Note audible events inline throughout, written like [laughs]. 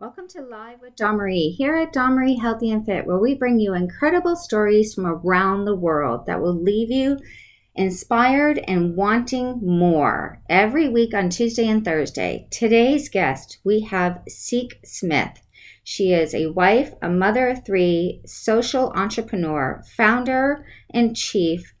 Welcome to Live with Marie here at Marie Healthy and Fit, where we bring you incredible stories from around the world that will leave you inspired and wanting more. Every week on Tuesday and Thursday. Today's guest, we have Seek Smith. She is a wife, a mother of three, social entrepreneur, founder and chief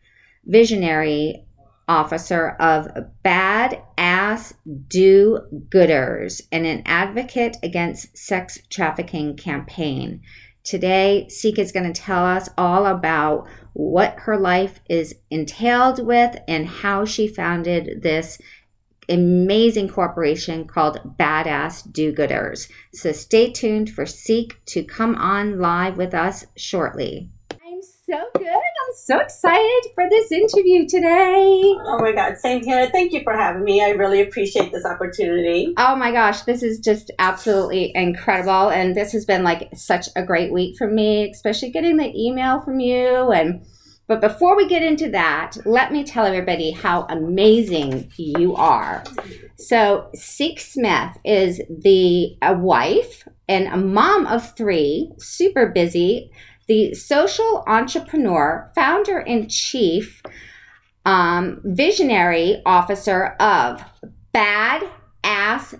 visionary officer of Bad Ass Do Gooders and an advocate against sex trafficking campaign. Today, Seek is going to tell us all about what her life is entailed with and how she founded this amazing corporation called Badass Do Gooders. So stay tuned for Seek to come on live with us shortly. So good I'm so excited for this interview today. Oh my God, same here. Thank you for having me. I really appreciate this opportunity. Oh my gosh, this is just absolutely incredible. And this has been like such a great week for me, especially getting the email from you. And but before we get into that, let me tell everybody how amazing you are. So, Seek Smith is the a wife and a mom of three, super busy the social entrepreneur, founder and chief um, visionary officer of Bad Ass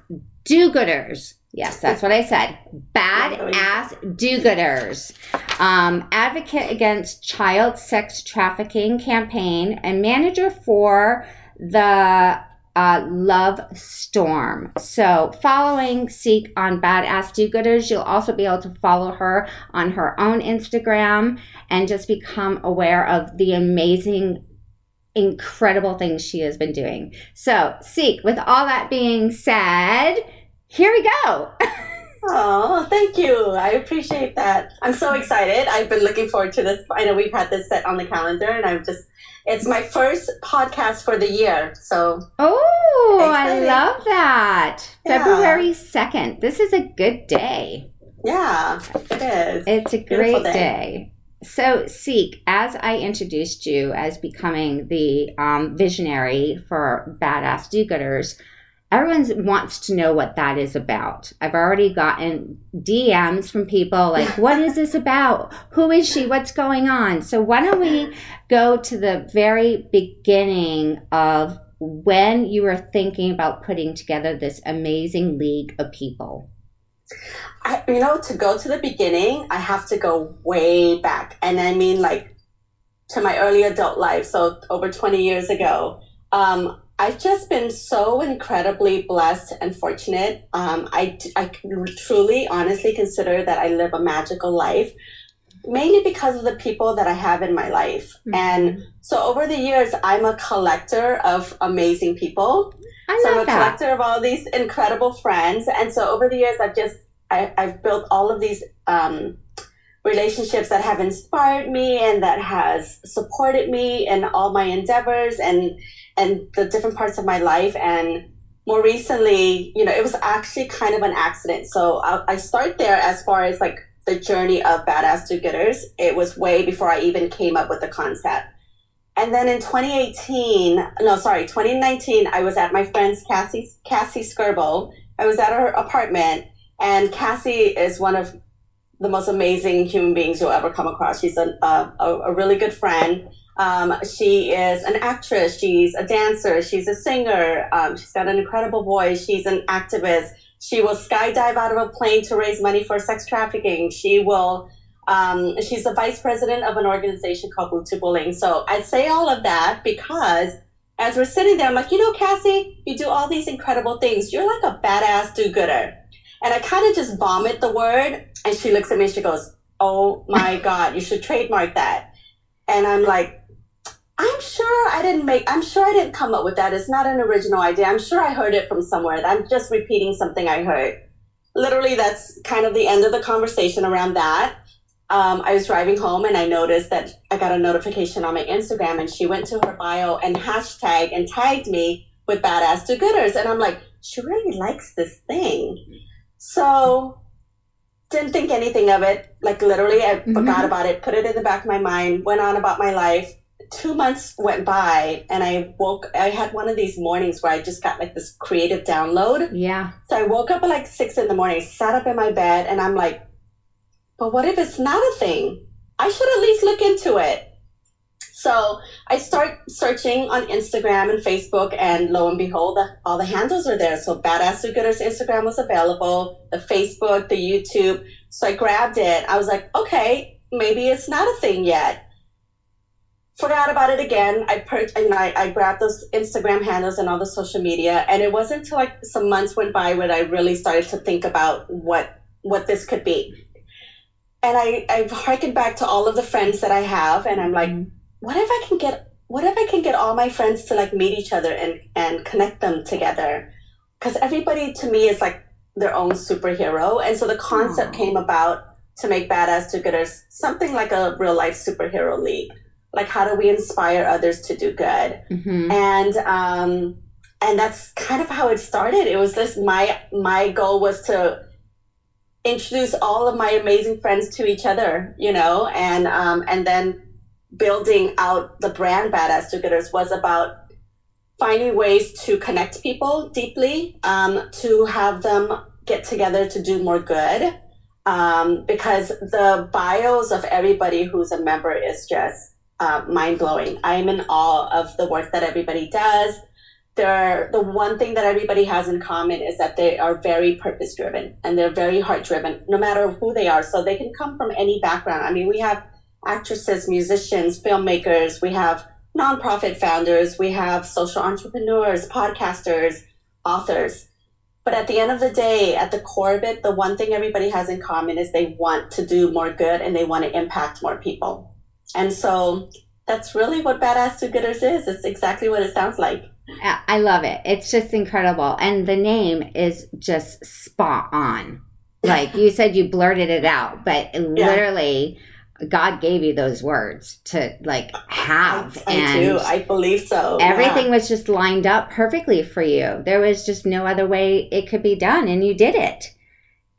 Do Gooders. Yes, that's what I said. Bad ass do gooders. Um, advocate against child sex trafficking campaign and manager for the uh, Love Storm. So, following Seek on Badass Do Gooders, you'll also be able to follow her on her own Instagram and just become aware of the amazing, incredible things she has been doing. So, Seek, with all that being said, here we go. [laughs] Oh, thank you. I appreciate that. I'm so excited. I've been looking forward to this. I know we've had this set on the calendar, and I'm just it's my first podcast for the year. So Oh, I love that. Yeah. February 2nd. This is a good day. Yeah, it is. It's a great day. day. So, Seek, as I introduced you as becoming the um, visionary for Badass Do Gooders, everyone wants to know what that is about. I've already gotten DMs from people like, [laughs] what is this about? Who is she? What's going on? So, why don't we go to the very beginning of when you were thinking about putting together this amazing league of people? I, you know, to go to the beginning, I have to go way back. And I mean, like, to my early adult life. So, over 20 years ago. Um, I've just been so incredibly blessed and fortunate. Um, I, I truly, honestly consider that I live a magical life, mainly because of the people that I have in my life. Mm-hmm. And so over the years, I'm a collector of amazing people. I so I'm a that. collector of all these incredible friends. And so over the years, I've just, I, I've built all of these um, relationships that have inspired me and that has supported me in all my endeavors and and the different parts of my life. And more recently you know it was actually kind of an accident. So i, I start there as far as like the journey of badass do-gooders. It was way before i even came up with the concept. And then in 2018 no sorry 2019 i was at my friend's cassie cassie scerbo i was at her apartment and cassie is one of the most amazing human beings you'll ever come across. She's a, a, a really good friend. Um, she is an actress. She's a dancer. She's a singer. Um, she's got an incredible voice. She's an activist. She will skydive out of a plane to raise money for sex trafficking. She will. Um, she's the vice president of an organization called Boo2Bullying. So I say all of that because as we're sitting there, I'm like, you know, Cassie, you do all these incredible things. You're like a badass do-gooder. And I kind of just vomit the word. And she looks at me and she goes, Oh my God, you should trademark that. And I'm like, I'm sure I didn't make, I'm sure I didn't come up with that. It's not an original idea. I'm sure I heard it from somewhere. I'm just repeating something I heard. Literally, that's kind of the end of the conversation around that. Um, I was driving home and I noticed that I got a notification on my Instagram and she went to her bio and hashtag and tagged me with badass do gooders. And I'm like, she really likes this thing. So didn't think anything of it. Like literally, I mm-hmm. forgot about it, put it in the back of my mind, went on about my life. Two months went by and I woke, I had one of these mornings where I just got like this creative download. Yeah. So I woke up at like six in the morning, sat up in my bed, and I'm like, but what if it's not a thing? I should at least look into it. So I start searching on Instagram and Facebook, and lo and behold, the, all the handles are there. So Badass Gooders Instagram was available, the Facebook, the YouTube. So I grabbed it. I was like, okay, maybe it's not a thing yet. Forgot about it again. I per- and I, I grabbed those Instagram handles and all the social media, and it wasn't until like some months went by when I really started to think about what what this could be. And I I've harkened back to all of the friends that I have, and I'm like, mm-hmm. what if I can get what if I can get all my friends to like meet each other and and connect them together? Because everybody to me is like their own superhero, and so the concept Aww. came about to make badass do gooders something like a real life superhero league. Like how do we inspire others to do good? hmm and um and that's kind of how it started. It was just my my goal was to introduce all of my amazing friends to each other you know? And um and then building out the brand badass do-gooders was about finding ways to connect people deeply um, to have them get together to do more good. Um, because the bios of everybody who's a member is just uh, mind blowing. I'm in awe of the work that everybody does. They're, the one thing that everybody has in common is that they are very purpose driven and they're very heart driven, no matter who they are. So they can come from any background. I mean, we have actresses, musicians, filmmakers, we have nonprofit founders, we have social entrepreneurs, podcasters, authors. But at the end of the day, at the core of it, the one thing everybody has in common is they want to do more good and they want to impact more people. And so that's really what Badass Do Gooders is. It's exactly what it sounds like. I love it. It's just incredible. And the name is just spot on. Like you said, you blurted it out, but literally, God gave you those words to like have. I, I and do. I believe so. everything Yeah. was just lined up perfectly for you. There was just no other way it could be done, and you did it.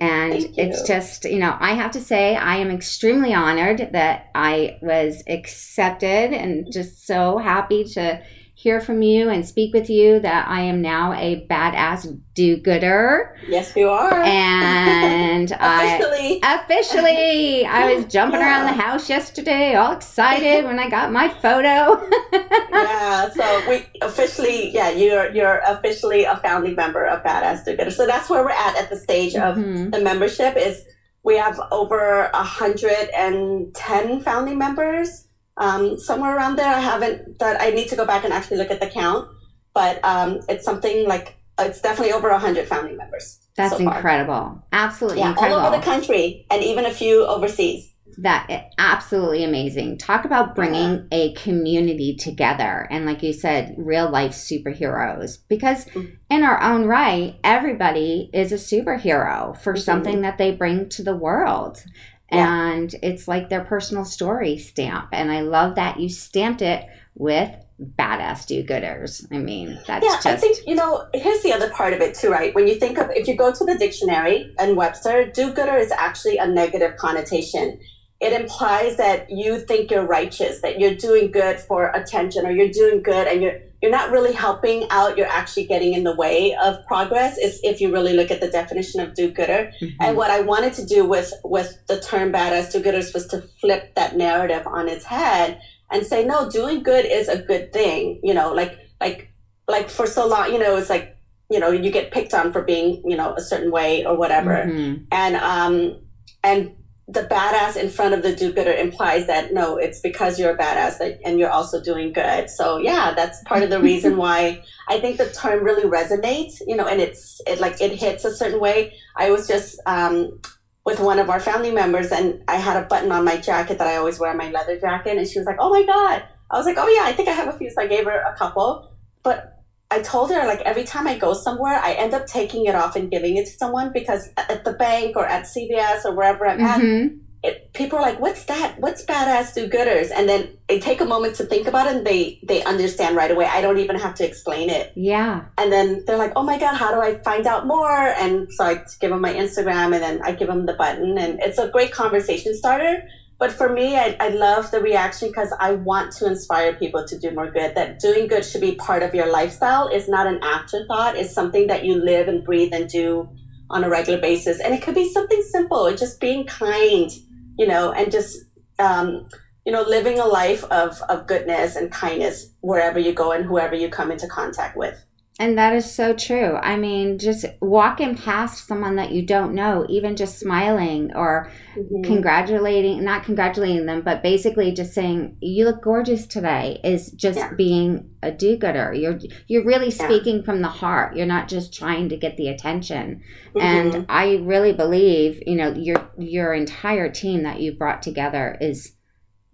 And it's just, you know, I have to say, I am extremely honored that I was accepted and just so happy to hear from you and speak with you that I am now a badass do gooder. Yes, you are. And [laughs] I. Officially. Officially, I was [laughs] jumping around the house yesterday, all excited when I got my photo. [laughs] yeah, so we officially, yeah, you're you're officially a founding member of Badass Do Gooder. So that's where we're at at the stage of Mhm. the membership. Is we have over hundred and ten founding members, um, somewhere around there. I haven't that I need to go back and actually look at the count, but um, it's something like it's definitely over a hundred founding members. That's so incredible. Absolutely Yeah, incredible. all over the country and even a few overseas. that absolutely amazing. Talk about bringing a community together and like you said, real life superheroes because Mhm. in our own right, everybody is a superhero for Mhm. something that they bring to the world. Yeah. And it's like their personal story stamp. And I love that you stamped it with badass do gooders. I mean, that's yeah, just I think you know. Here's the other part of it too, right? When you think of if you go to the dictionary and Webster, do-gooder is actually a negative connotation. It implies that you think you're righteous, that you're doing good for attention, or you're doing good and you're you're not really helping out. You're actually getting in the way of progress. Is if you really look at the definition of do-gooder. Mhm. And what I wanted to do with with the term badass do-gooders was to flip that narrative on its head and say, no, doing good is a good thing. You know, like like like for so long, you know, it's like you know you get picked on for being you know a certain way or whatever, Mhm. and um and the badass in front of the do-gooder implies that no, it's because you're a badass that, and you're also doing good. So yeah, that's part of the reason [laughs] why I think the term really resonates. You know, and it's it like it hits a certain way. I was just um, with one of our family members, and I had a button on my jacket that I always wear my leather jacket, and she was like, "Oh my god!" I was like, "Oh yeah, I think I have a few." So I gave her a couple, but I told her like every time I go somewhere, I end up taking it off and giving it to someone because at the bank or at CVS or wherever I'm at, Mhm. it, people are like, "What's that? What's badass do gooders?" And then they take a moment to think about it, and they they understand right away. I don't even have to explain it, Yeah. and then they're like, "Oh my god, how do I find out more?" And so I give them my Instagram, and then I give them the button, and it's a great conversation starter. But for me, I, I love the reaction because I want to inspire people to do more good. That doing good should be part of your lifestyle. It's not an afterthought. It's something that you live and breathe and do on a regular basis. And it could be something simple, just being kind, you know, and just, um, you know, living a life of, of goodness and kindness wherever you go and whoever you come into contact with. And that is so true. I mean, just walking past someone that you don't know, even just smiling or mm-hmm. congratulating, not congratulating them, but basically just saying, "You look gorgeous today," is just yeah. being a do-gooder. You're you're really speaking yeah. from the heart. You're not just trying to get the attention. Mm-hmm. And I really believe, you know, your your entire team that you brought together is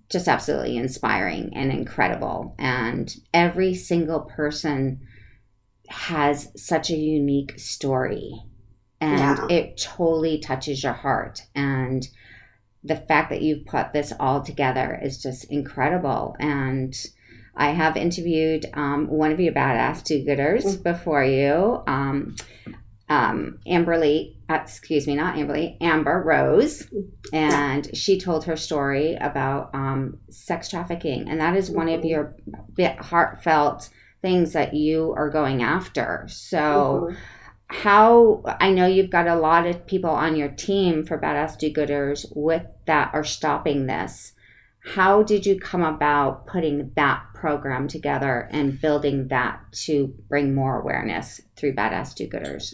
just absolutely inspiring and incredible. And every single person has such a unique story and yeah. it totally touches your heart and the fact that you've put this all together is just incredible and i have interviewed um, one of your badass do-gooders mm-hmm. before you um, um, amberly uh, excuse me not amberly amber rose mm-hmm. and she told her story about um, sex trafficking and that is one mm-hmm. of your bit heartfelt things that you are going after. So, mm-hmm. how I know you've got a lot of people on your team for Badass Do Gooders with that are stopping this. How did you come about putting that program together and building that to bring more awareness through Badass Do Gooders?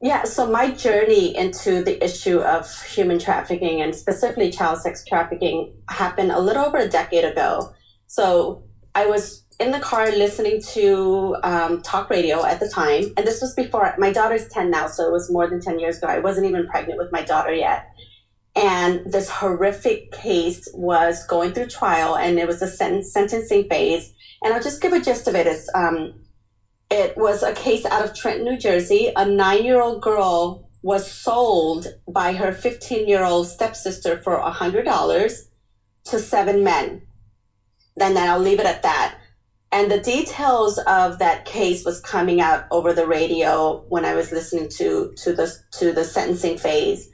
Yeah, so my journey into the issue of human trafficking and specifically child sex trafficking happened a little over a decade ago. So I was in the car listening to um, talk radio at the time. And this was before my daughter's 10 now, so it was more than 10 years ago. I wasn't even pregnant with my daughter yet. And this horrific case was going through trial, and it was a sen- sentencing phase. And I'll just give a gist of it. It's, um, it was a case out of Trenton, New Jersey. A nine year old girl was sold by her 15 year old stepsister for $100 to seven men. Then I'll leave it at that and the details of that case was coming out over the radio when I was listening to to the to the sentencing phase,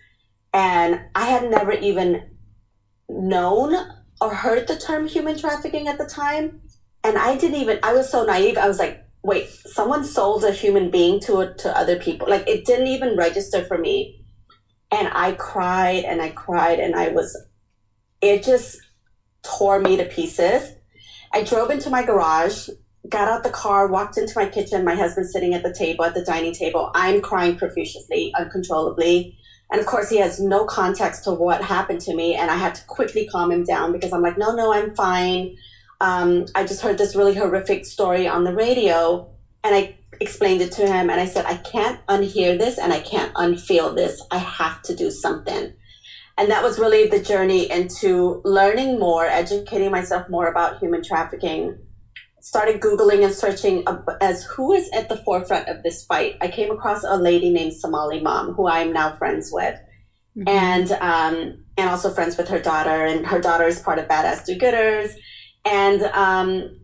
and I had never even known or heard the term human trafficking at the time, and I didn't even. I was so naive. I was like, "Wait, someone sold a human being to to other people." Like it didn't even register for me, and I cried and I cried and I was. It just tore me to pieces I drove into my garage, got out the car, walked into my kitchen. My husband's sitting at the table, at the dining table. I'm crying profusely, uncontrollably. And of course, he has no context to what happened to me. And I had to quickly calm him down because I'm like, no, no, I'm fine. Um, I just heard this really horrific story on the radio. And I explained it to him. And I said, I can't unhear this and I can't unfeel this. I have to do something and that was really the journey into learning more educating myself more about human trafficking. Started googling and searching as who is at the forefront of this fight. I came across a lady named somaly mam who i'm now friends with. Mm-hmm. and um, and also friends with her daughter. And her daughter is part of badass do-gooders. And um,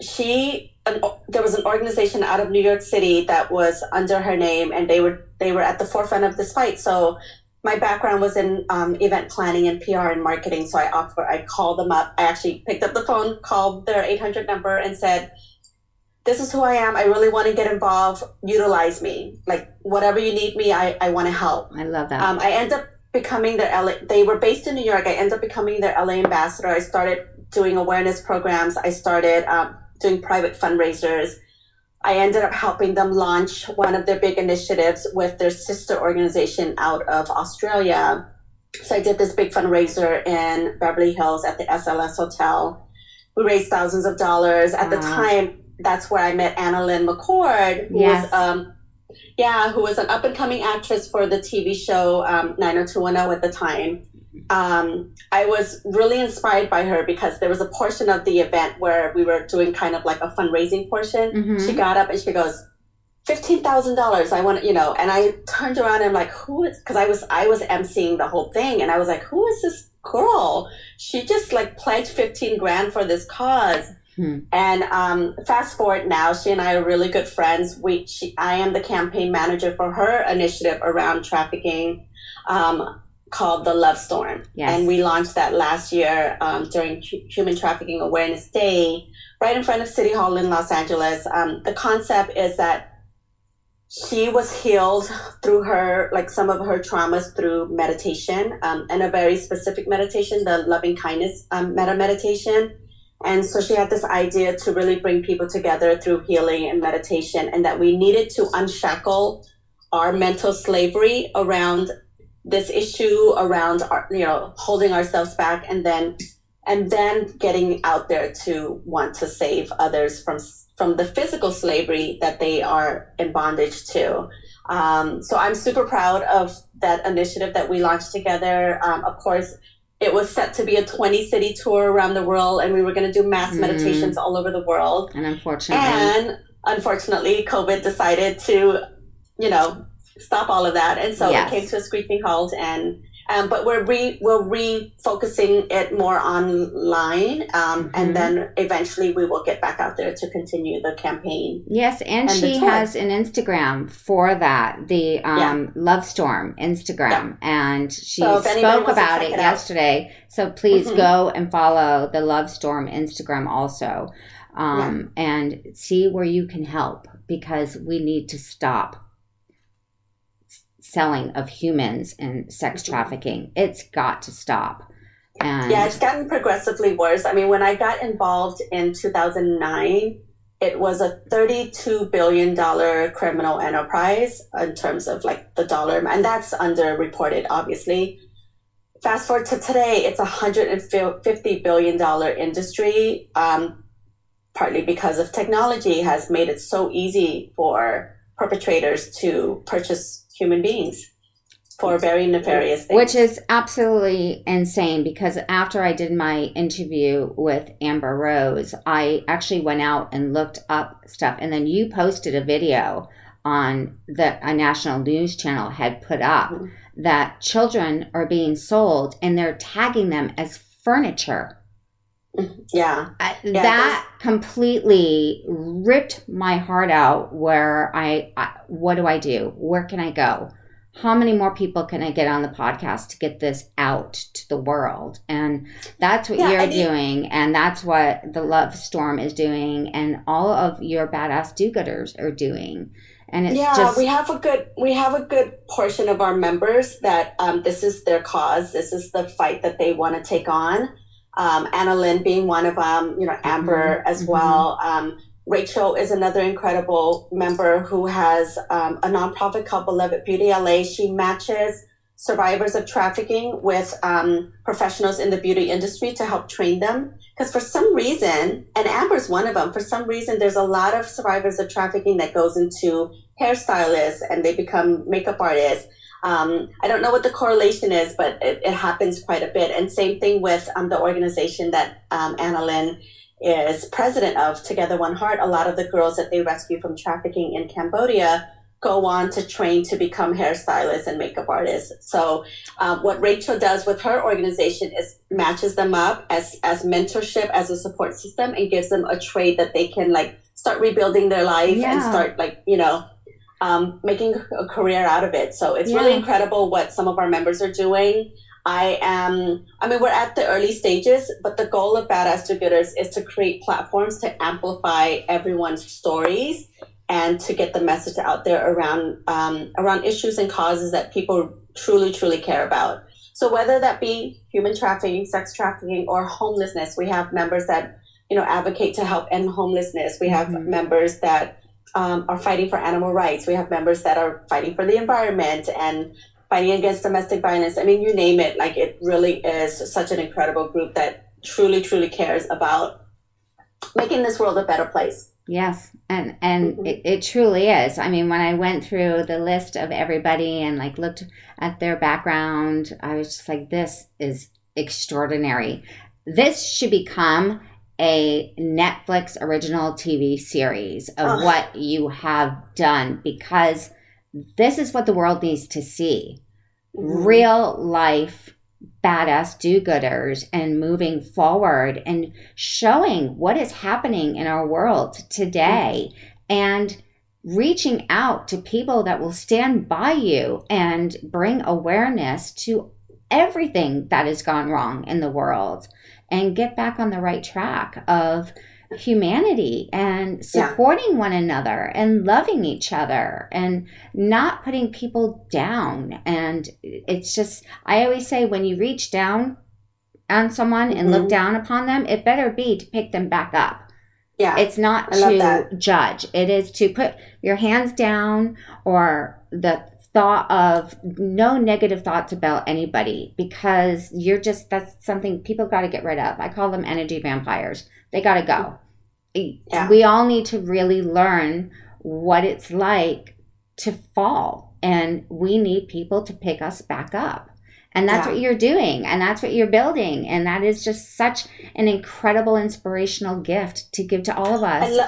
she an, there was an organization out of new york city that was under her name and they were they were at the forefront of this fight. So my background was in um, event planning and PR and marketing. So I offer, I called them up. I actually picked up the phone, called their 800 number, and said, "This is who I am. I really want to get involved. Utilize me. Like whatever you need me, I, I want to help." I love that. Um, I end up becoming their LA. They were based in New York. I end up becoming their LA ambassador. I started doing awareness programs. I started um, doing private fundraisers. I ended up helping them launch one of their big initiatives with their sister organization out of Australia. So I did this big fundraiser in Beverly Hills at the SLS Hotel. We raised thousands of dollars. At wow. the time, that's where I met AnnaLynne McCord, who yes. was um, yeah, who was an up and coming actress for the TV show um, 90210 at the time um, I was really inspired by her because there was a portion of the event where we were doing kind of like a fundraising portion. Mm-hmm. She got up and she goes, fifteen thousand dollars. I want you know, and I turned around and I'm like, who is? Because I was I was emceeing the whole thing, and I was like, who is this girl? She just like pledged fifteen grand for this cause. Hmm. And um, fast forward now, she and I are really good friends. We, she, I am the campaign manager for her initiative around trafficking. Um, called the Love Storm. Yes. And we launched that last year um, during Hu- Human Trafficking Awareness Day, right in front of City Hall in Los Angeles. Um, the concept is that she was healed through her, like some of her traumas through meditation um, and a very specific meditation, the loving kindness um, metta meditation. And so she had this idea to really bring people together through healing and meditation, and that we needed to unshackle our mental slavery around this issue around our, you know holding ourselves back and then and then getting out there to want to save others from from the physical slavery that they are in bondage to. Um, so i'm super proud of that initiative that we launched together. Um, of course it was set to be a 20 city tour around the world and we were going to do mass Mm. meditations all over the world. And unfortunately, and unfortunately covid decided to you know stop all of that. And so Yes. it came to a screeching halt and um, but we're re we're refocusing it more online um, Mhm. and then eventually we will get back out there to continue the campaign. Yes, and, and she has an Instagram for that, the um, Love Storm Instagram, and she So spoke about it, it yesterday. So please Mhm. go and follow the Love Storm Instagram also, um, and see where you can help because we need to stop selling of humans and sex Mhm. trafficking. It's got to stop. And yeah it's gotten progressively worse i mean when i got involved in 2009 it was a 32 billion dollar criminal enterprise in terms of like the dollar and that's underreported obviously fast forward to today it's a 150 billion dollar industry um, partly because of technology has made it so easy for perpetrators to purchase human beings for very nefarious things Which is absolutely insane because after I did my interview with Amber Rose, I actually went out and looked up stuff. And then you posted a video on that a national news channel had put up Mhm. that children are being sold and they're tagging them as furniture. Yeah I, Yeah, that completely ripped my heart out. Where I, I, what do I do? Where can I go? How many more people can I get on the podcast to get this out to the world? And that's what Yeah, you're doing, and that's what the Love Storm is doing, and all of your badass do-gooders are doing. And it's yeah, just we have a good we have a good portion of our members that um, this is their cause. This is the fight that they want to take on. Um, AnnaLynne being one of them, you know, Amber as mhm. well. Um, Rachel is another incredible member who has um, a nonprofit called Beloved Beauty LA. She matches survivors of trafficking with um, professionals in the beauty industry to help train them. Because for some reason, and Amber's one of them, for some reason, there's a lot of survivors of trafficking that goes into hairstylists and they become makeup artists. Um, I don't know what the correlation is, but it, it happens quite a bit. And same thing with um, the organization that um, AnnaLynne is president of, Together One Heart. A lot of the girls that they rescue from trafficking in Cambodia go on to train to become hairstylists and makeup artists. So, um, what Rachel does with her organization is matches them up as as mentorship, as a support system, and gives them a trade that they can like start rebuilding their life and start like you know um, making a career out of it. So it's really incredible what some of our members are doing. I am, I mean, we're at the early stages, but the goal of Badass Gooders is to create platforms to amplify everyone's stories and to get the message out there around um, around issues and causes that people truly, truly care about. So whether that be human trafficking, sex trafficking, or homelessness, we have members that you know advocate to help end homelessness. We have Mhm. members that um, are fighting for animal rights. We have members that are fighting for the environment and fighting against domestic violence. I mean, you name it. Like it really is such an incredible group that truly, truly cares about making this world a better place. Yes, and and Mhm. it, it truly is. I mean, when I went through the list of everybody and like looked at their background, I was just like, this is extraordinary. This should become a Netflix original TV series of what you have done because this is what the world needs to see. Mm-hmm. Real life badass do gooders and moving forward and showing what is happening in our world today mm-hmm. and reaching out to people that will stand by you and bring awareness to everything that has gone wrong in the world and get back on the right track of humanity and supporting yeah. one another and loving each other and not putting people down. And it's just, I always say, when you reach down on someone mm-hmm. and look mm-hmm. down upon them, it better be to pick them back up. Yeah. It's not to judge. It is to put your hands down or the thought of no negative thoughts about anybody because you're just that's something people got to get rid of. I call them energy vampires. They got to go. Yeah. We all need to really learn what it's like to fall and we need people to pick us back up. And that's yeah. what you're doing and that's what you're building and that is just such an incredible inspirational gift to give to all of us.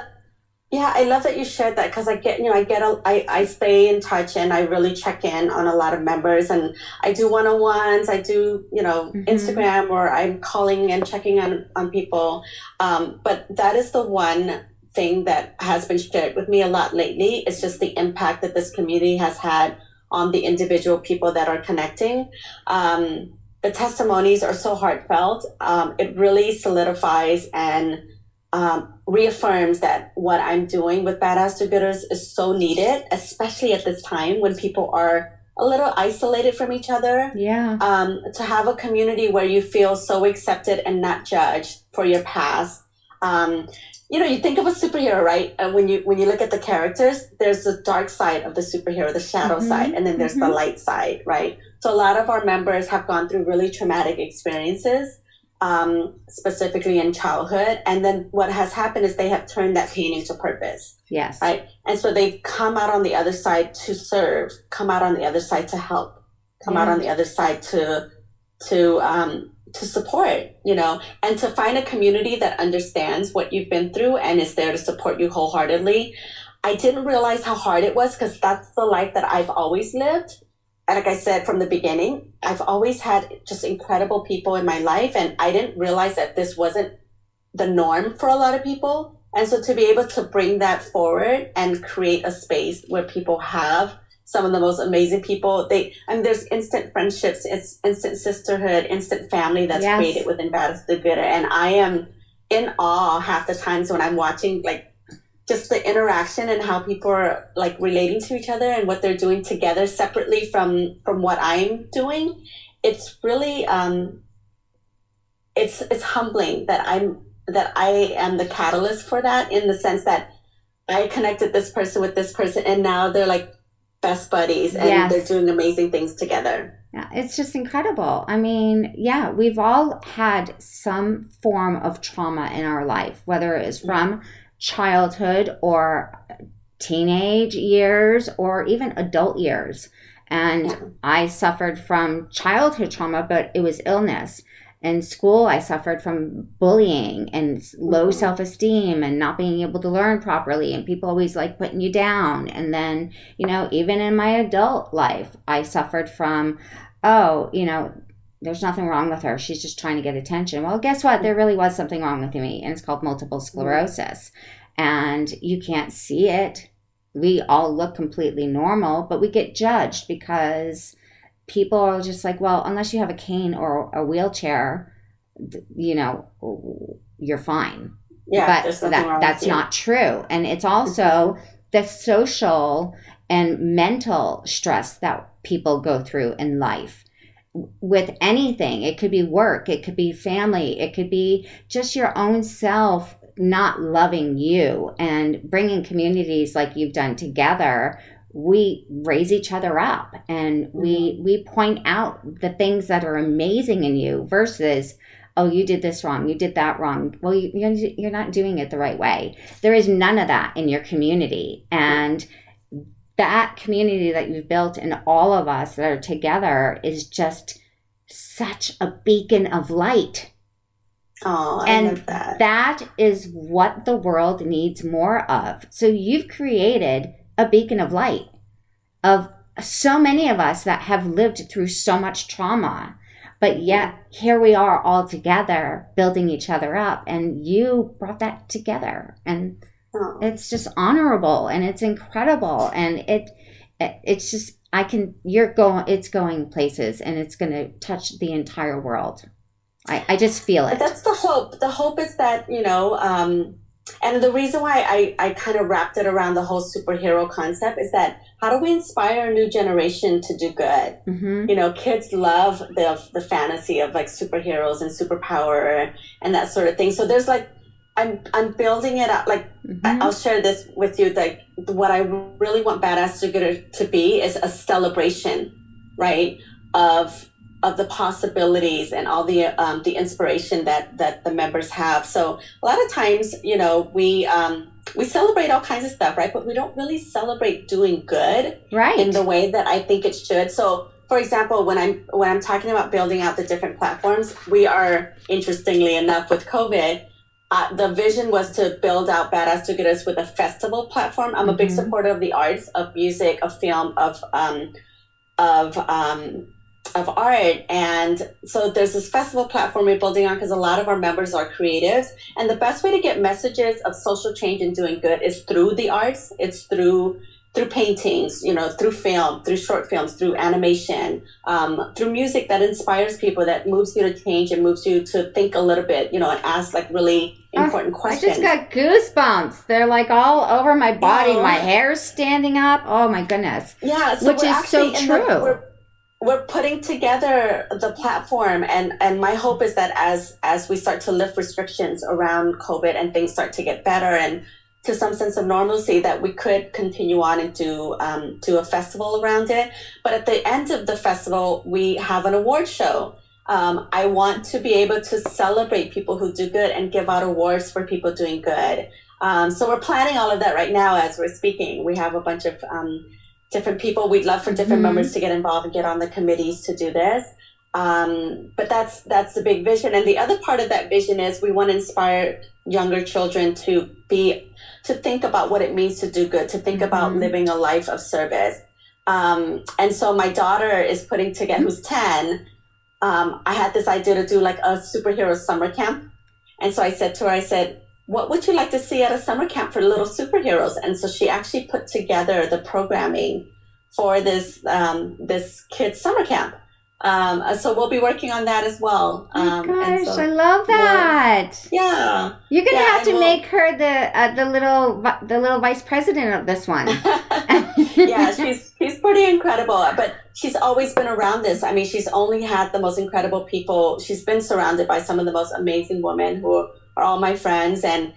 Yeah, I love that you shared that because I get, you know, I get, a, I, I stay in touch and I really check in on a lot of members and I do one on ones. I do, you know, mm-hmm. Instagram or I'm calling and checking on, on people. Um, but that is the one thing that has been shared with me a lot lately. It's just the impact that this community has had on the individual people that are connecting. Um, the testimonies are so heartfelt. Um, it really solidifies and um, reaffirms that what I'm doing with Badass Do Gooders is so needed, especially at this time when people are a little isolated from each other. Yeah. Um, to have a community where you feel so accepted and not judged for your past. Um, you know, you think of a superhero, right? And when you when you look at the characters, there's the dark side of the superhero, the shadow mm-hmm. side, and then there's mm-hmm. the light side, right? So a lot of our members have gone through really traumatic experiences um, specifically in childhood. And then what has happened is they have turned that pain into purpose. Yes. Right. And so they've come out on the other side to serve, come out on the other side to help, come yeah. out on the other side to, to, um, to support, you know, and to find a community that understands what you've been through and is there to support you wholeheartedly. I didn't realize how hard it was because that's the life that I've always lived like I said from the beginning, I've always had just incredible people in my life, and I didn't realize that this wasn't the norm for a lot of people. And so to be able to bring that forward and create a space where people have some of the most amazing people, they I mean, there's instant friendships, it's instant sisterhood, instant family that's yes. created within Badass Do Gooder, and I am in awe half the times when I'm watching like just the interaction and how people are like relating to each other and what they're doing together separately from from what I'm doing, it's really um, it's it's humbling that I'm that I am the catalyst for that in the sense that I connected this person with this person and now they're like best buddies and yes. they're doing amazing things together. Yeah, it's just incredible. I mean, yeah, we've all had some form of trauma in our life, whether it is from childhood or teenage years or even adult years. And I suffered from childhood trauma, but it was illness. In school, I suffered from bullying and low mm-hmm. self esteem and not being able to learn properly, and people always like putting you down. And then, you know, even in my adult life, I suffered from, oh, you know, there's nothing wrong with her. She's just trying to get attention. Well, guess what? There really was something wrong with me, and it's called multiple sclerosis. And you can't see it. We all look completely normal, but we get judged because people are just like, well, unless you have a cane or a wheelchair, you know, you're fine. Yeah, but that, that's not true. And it's also the social and mental stress that people go through in life with anything. It could be work, it could be family, it could be just your own self not loving you and bringing communities like you've done together. We raise each other up and we mm-hmm. we point out the things that are amazing in you versus oh you did this wrong you did that wrong. Well you, you're not doing it the right way. There is none of that in your community. And that community that you've built and all of us that are together is just such a beacon of light. Oh, and that. that is what the world needs more of. So you've created a beacon of light of so many of us that have lived through so much trauma. But yet, here we are all together building each other up, and you brought that together. And Oh. It's just honorable and it's incredible and it, it it's just I can you're going it's going places and it's going to touch the entire world. I, I just feel it. That's the hope. The hope is that, you know, um, and the reason why I, I kind of wrapped it around the whole superhero concept is that how do we inspire a new generation to do good? Mm-hmm. You know, kids love the, the fantasy of like superheroes and superpower and that sort of thing. So there's like, I'm, I'm building it up. Like, mm-hmm. I'll share this with you. Like, what I really want Badass Do Gooder to be is a celebration, right? Of of the possibilities and all the um, the inspiration that that the members have. So a lot of times, you know, we um, we celebrate all kinds of stuff, right? But we don't really celebrate doing good, right, in the way that I think it should. So, for example, when I'm when I'm talking about building out the different platforms, we are interestingly enough with COVID. Uh, the vision was to build out Badass Do with a festival platform. I'm mm-hmm. a big mm-hmm. supporter of the arts, of music, of film, of um, of um, of art. And so there's this festival platform we're building on because a lot of our members are creatives. And the best way to get messages of social change and doing good is through the arts. It's through through paintings, you know, through film, through short films, through animation, um, through music that inspires people, that moves you to change and moves you to think a little bit, you know, and ask like really important questions. I just got goosebumps. They're like all over my body. Oh. My hair's standing up. Oh my goodness. Yeah, so which is so true. The, we're putting together the platform and and my hope is that as as we start to lift restrictions around covid and things start to get better and to some sense of normalcy that we could continue on and do um, do a festival around it but at the end of the festival we have an award show um, i want to be able to celebrate people who do good and give out awards for people doing good um, so we're planning all of that right now as we're speaking we have a bunch of um, different people. We'd love for different mm-hmm. members to get involved and get on the committees to do this. Um, but that's that's the big vision. And the other part of that vision is we want to inspire younger children to be to think about what it means to do good, to think mm-hmm. about living a life of service. Um, and so my daughter is putting together, who's ten. Um, I had this idea to do like a superhero summer camp, and so I said to her, I said, what would you like to see at a summer camp for little superheroes? And so she actually put together the programming for this um, this kids summer camp. Um, uh, so we'll be working on that as well. Um, oh gosh, so I love that. We'll, yeah, you're gonna yeah, have to we'll, make her the uh, the little the little vice president of this one. [laughs] yeah, she's she's pretty incredible, but she's always been around this. I mean, she's only had the most incredible people. She's been surrounded by some of the most amazing women who are all my friends and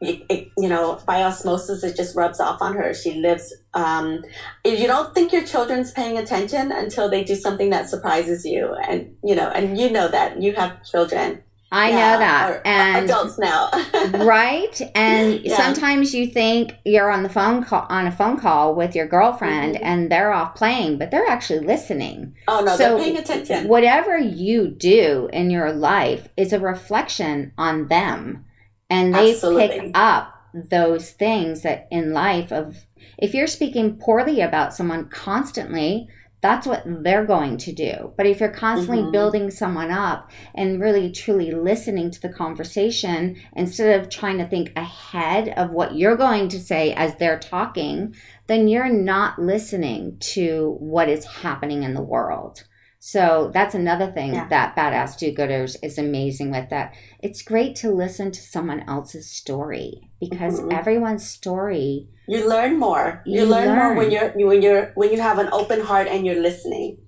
it, it, you know, by osmosis, it just rubs off on her. She lives. Um, you don't think your children's paying attention until they do something that surprises you, and you know, and you know that you have children. I yeah, know that, and adults now, [laughs] right? And yeah. sometimes you think you're on the phone call on a phone call with your girlfriend, mm-hmm. and they're off playing, but they're actually listening. Oh no, so they're paying attention. Whatever you do in your life is a reflection on them and they Absolutely. pick up those things that in life of if you're speaking poorly about someone constantly that's what they're going to do but if you're constantly mm-hmm. building someone up and really truly listening to the conversation instead of trying to think ahead of what you're going to say as they're talking then you're not listening to what is happening in the world so that's another thing yeah. that Badass Do Gooders is amazing with that. It's great to listen to someone else's story because mm-hmm. everyone's story you learn more. You, you learn, learn, more when you're when you're when you have an open heart and you're listening.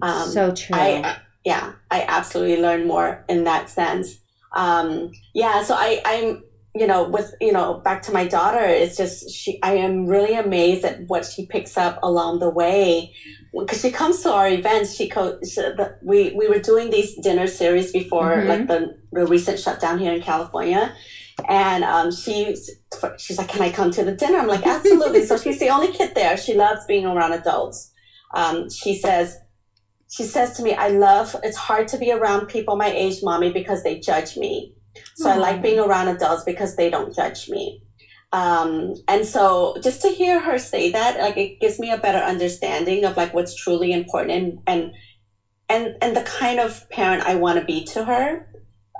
Um, so true. I, yeah, I absolutely learn more in that sense. Um, yeah, so I I'm you know with you know back to my daughter it's just she i am really amazed at what she picks up along the way she comes to our events she co- we we were doing these dinner series before mm-hmm. like the, the recent shutdown here in california and um, she she's like can i come to the dinner i'm like absolutely so [laughs] she's the only kid there she loves being around adults um, she says she says to me i love it's hard to be around people my age mommy because they judge me so Aww. I like being around adults because they don't judge me. Um, and so just to hear her say that, like it gives me a better understanding of like what's truly important and and and, the kind of parent I want to be to her.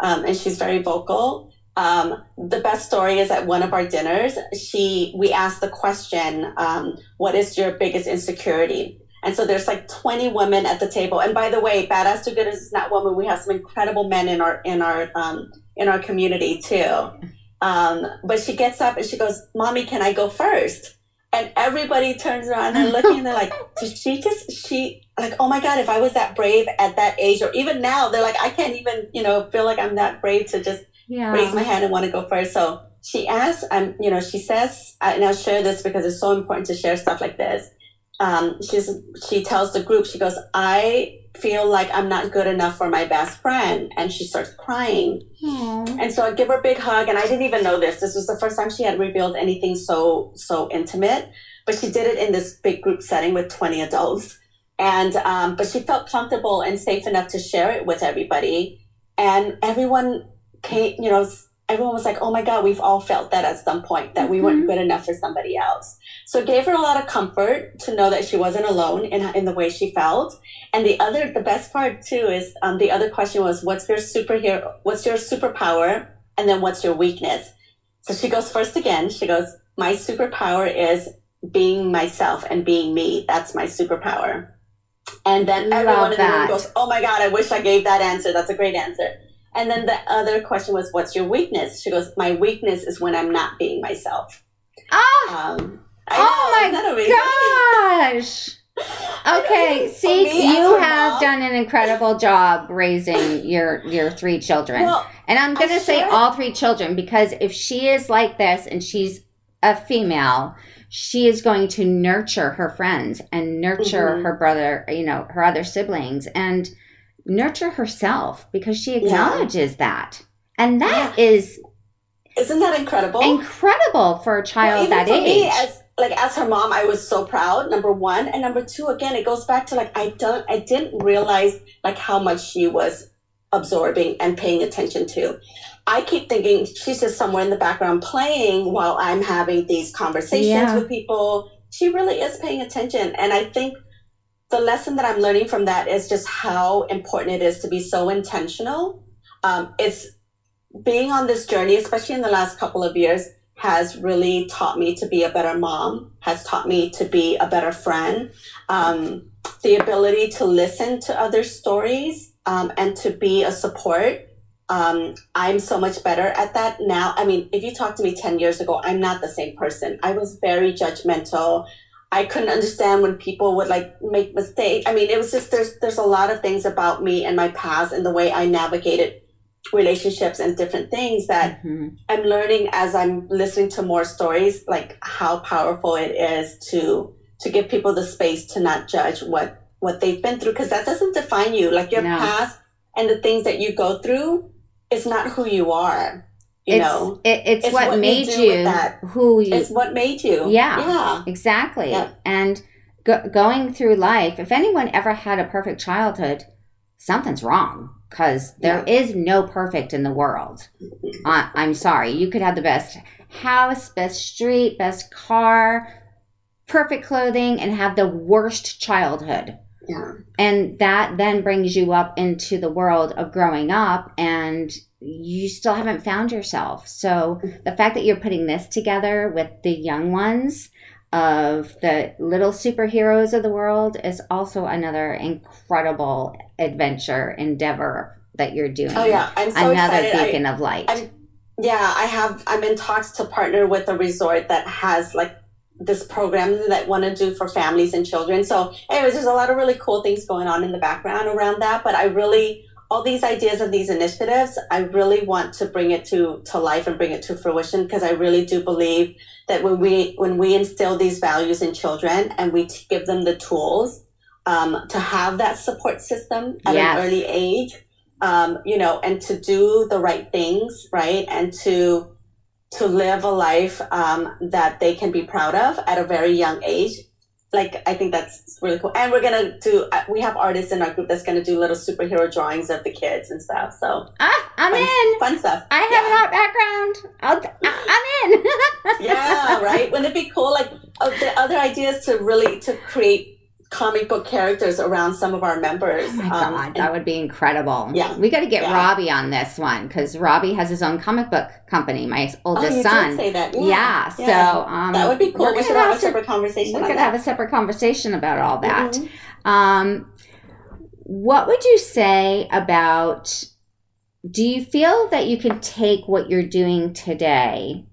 Um, and she's very vocal. Um, the best story is at one of our dinners, she we asked the question, um, what is your biggest insecurity? And so there's like 20 women at the table. And by the way, Badass to good is not women. We have some incredible men in our in our um, in our community too. Um, but she gets up and she goes, "Mommy, can I go first? And everybody turns around and looking and they're like, [laughs] "Did she just she like, oh my god, if I was that brave at that age, or even now, they're like, I can't even you know feel like I'm that brave to just Yeah. raise my hand and want to go first. So she asks, um, you know, she says, and I'll share this because it's so important to share stuff like this. Um, she's she tells the group, she goes, I feel like I'm not good enough for my best friend, and she starts crying. Aw. And so I give her a big hug, and I didn't even know this. This was the first time she had revealed anything so so intimate, but she did it in this big group setting with twenty adults, and um, but she felt comfortable and safe enough to share it with everybody, and everyone came. You know, everyone was like, "Oh my God, we've all felt that at some point that we weren't Mhm. good enough for somebody else." So it gave her a lot of comfort to know that she wasn't alone in in the way she felt. And the other, the best part too is um, the other question was, "What's your superhero? What's your superpower?" And then, "What's your weakness?" So she goes first again. She goes, "My superpower is being myself and being me. That's my superpower." And then Love everyone in the room goes, "Oh my god, I wish I gave that answer. That's a great answer." And then the other question was, "What's your weakness?" She goes, "My weakness is when I'm not being myself." Ah, Um, Oh know, my isn't that amazing? gosh. [laughs] Okay, see, me you have mom- done an incredible job raising your your three children. Well, and I'm going to say should. all three children because if she is like this and she's a female, she is going to nurture her friends and nurture Mhm. her brother, you know, her other siblings and nurture herself because she Yeah. acknowledges that. And that is isn't that incredible? incredible for a Well, child even that for age. me, as like as her mom, I was so proud. Number one, and number two, again, it goes back to like I don't, I didn't realize like how much she was absorbing and paying attention to. I keep thinking she's just somewhere in the background playing while I'm having these conversations Yeah. with people. She really is paying attention, and I think the lesson that I'm learning from that is just how important it is to be so intentional. Um, it's being on this journey, especially in the last couple of years, has really taught me to be a better mom, has taught me to be a better friend, um, the ability to listen to other stories um, and to be a support. Um, I'm so much better at that now. I mean, if you talked to me 10 years ago, I'm not the same person. I was very judgmental. I couldn't understand when people would like make mistakes. I mean, it was just there's there's a lot of things about me and my past and the way I navigated relationships and different things that Mhm. I'm learning as I'm listening to more stories, like how powerful it is to to give people the space to not judge what what they've been through, because that doesn't define you. Like your No. past and the things that you go through is not who you are. You it's, know, it, it's, It's what, what made you, who you it's what made you. Yeah. yeah, Exactly. Yeah. And go- going through life, if anyone ever had a perfect childhood, something's wrong because there is no perfect in the world. I, I'm sorry. You could have the best house, best street, best car, perfect clothing, and have the worst childhood. yeah. And that then brings you up into the world of growing up and you still haven't found yourself. So the fact that you're putting this together with the young ones of the little superheroes of the world is also another incredible adventure endeavor that you're doing. Oh yeah, I'm so another excited. I- beacon of light. I'm- Yeah, I have. I'm in talks to partner with a resort that has like this program that want to do for families and children. So, anyways, there's a lot of really cool things going on in the background around that. But I really, all these ideas and these initiatives, I really want to bring it to to life and bring it to fruition because I really do believe that when we when we instill these values in children and we give them the tools um, to have that support system at Yes. an early age um, you know, and to do the right things, right, and to to live a life um, that they can be proud of at a very young age. Like I think that's really cool, and we're gonna do. uh, We have artists in our group that's gonna do little superhero drawings of the kids and stuff. So ah, I'm fun, in. fun stuff. I have an art background. I'll, I- I'm in. [laughs] yeah, right. Wouldn't it be cool? Like the other ideas to really to create comic book characters around some of our members. Oh my Um, god, and- that would be incredible. Yeah. we got to get Yeah. Robbie on this one because Robbie has his own comic book company. My oh, oldest you son. say that. yeah, Yeah, so um, that would be cool. We should have a to- separate conversation gonna that. have a separate conversation about all that. Mhm. Um, what would you say about? Do you feel that you can take what you're doing today?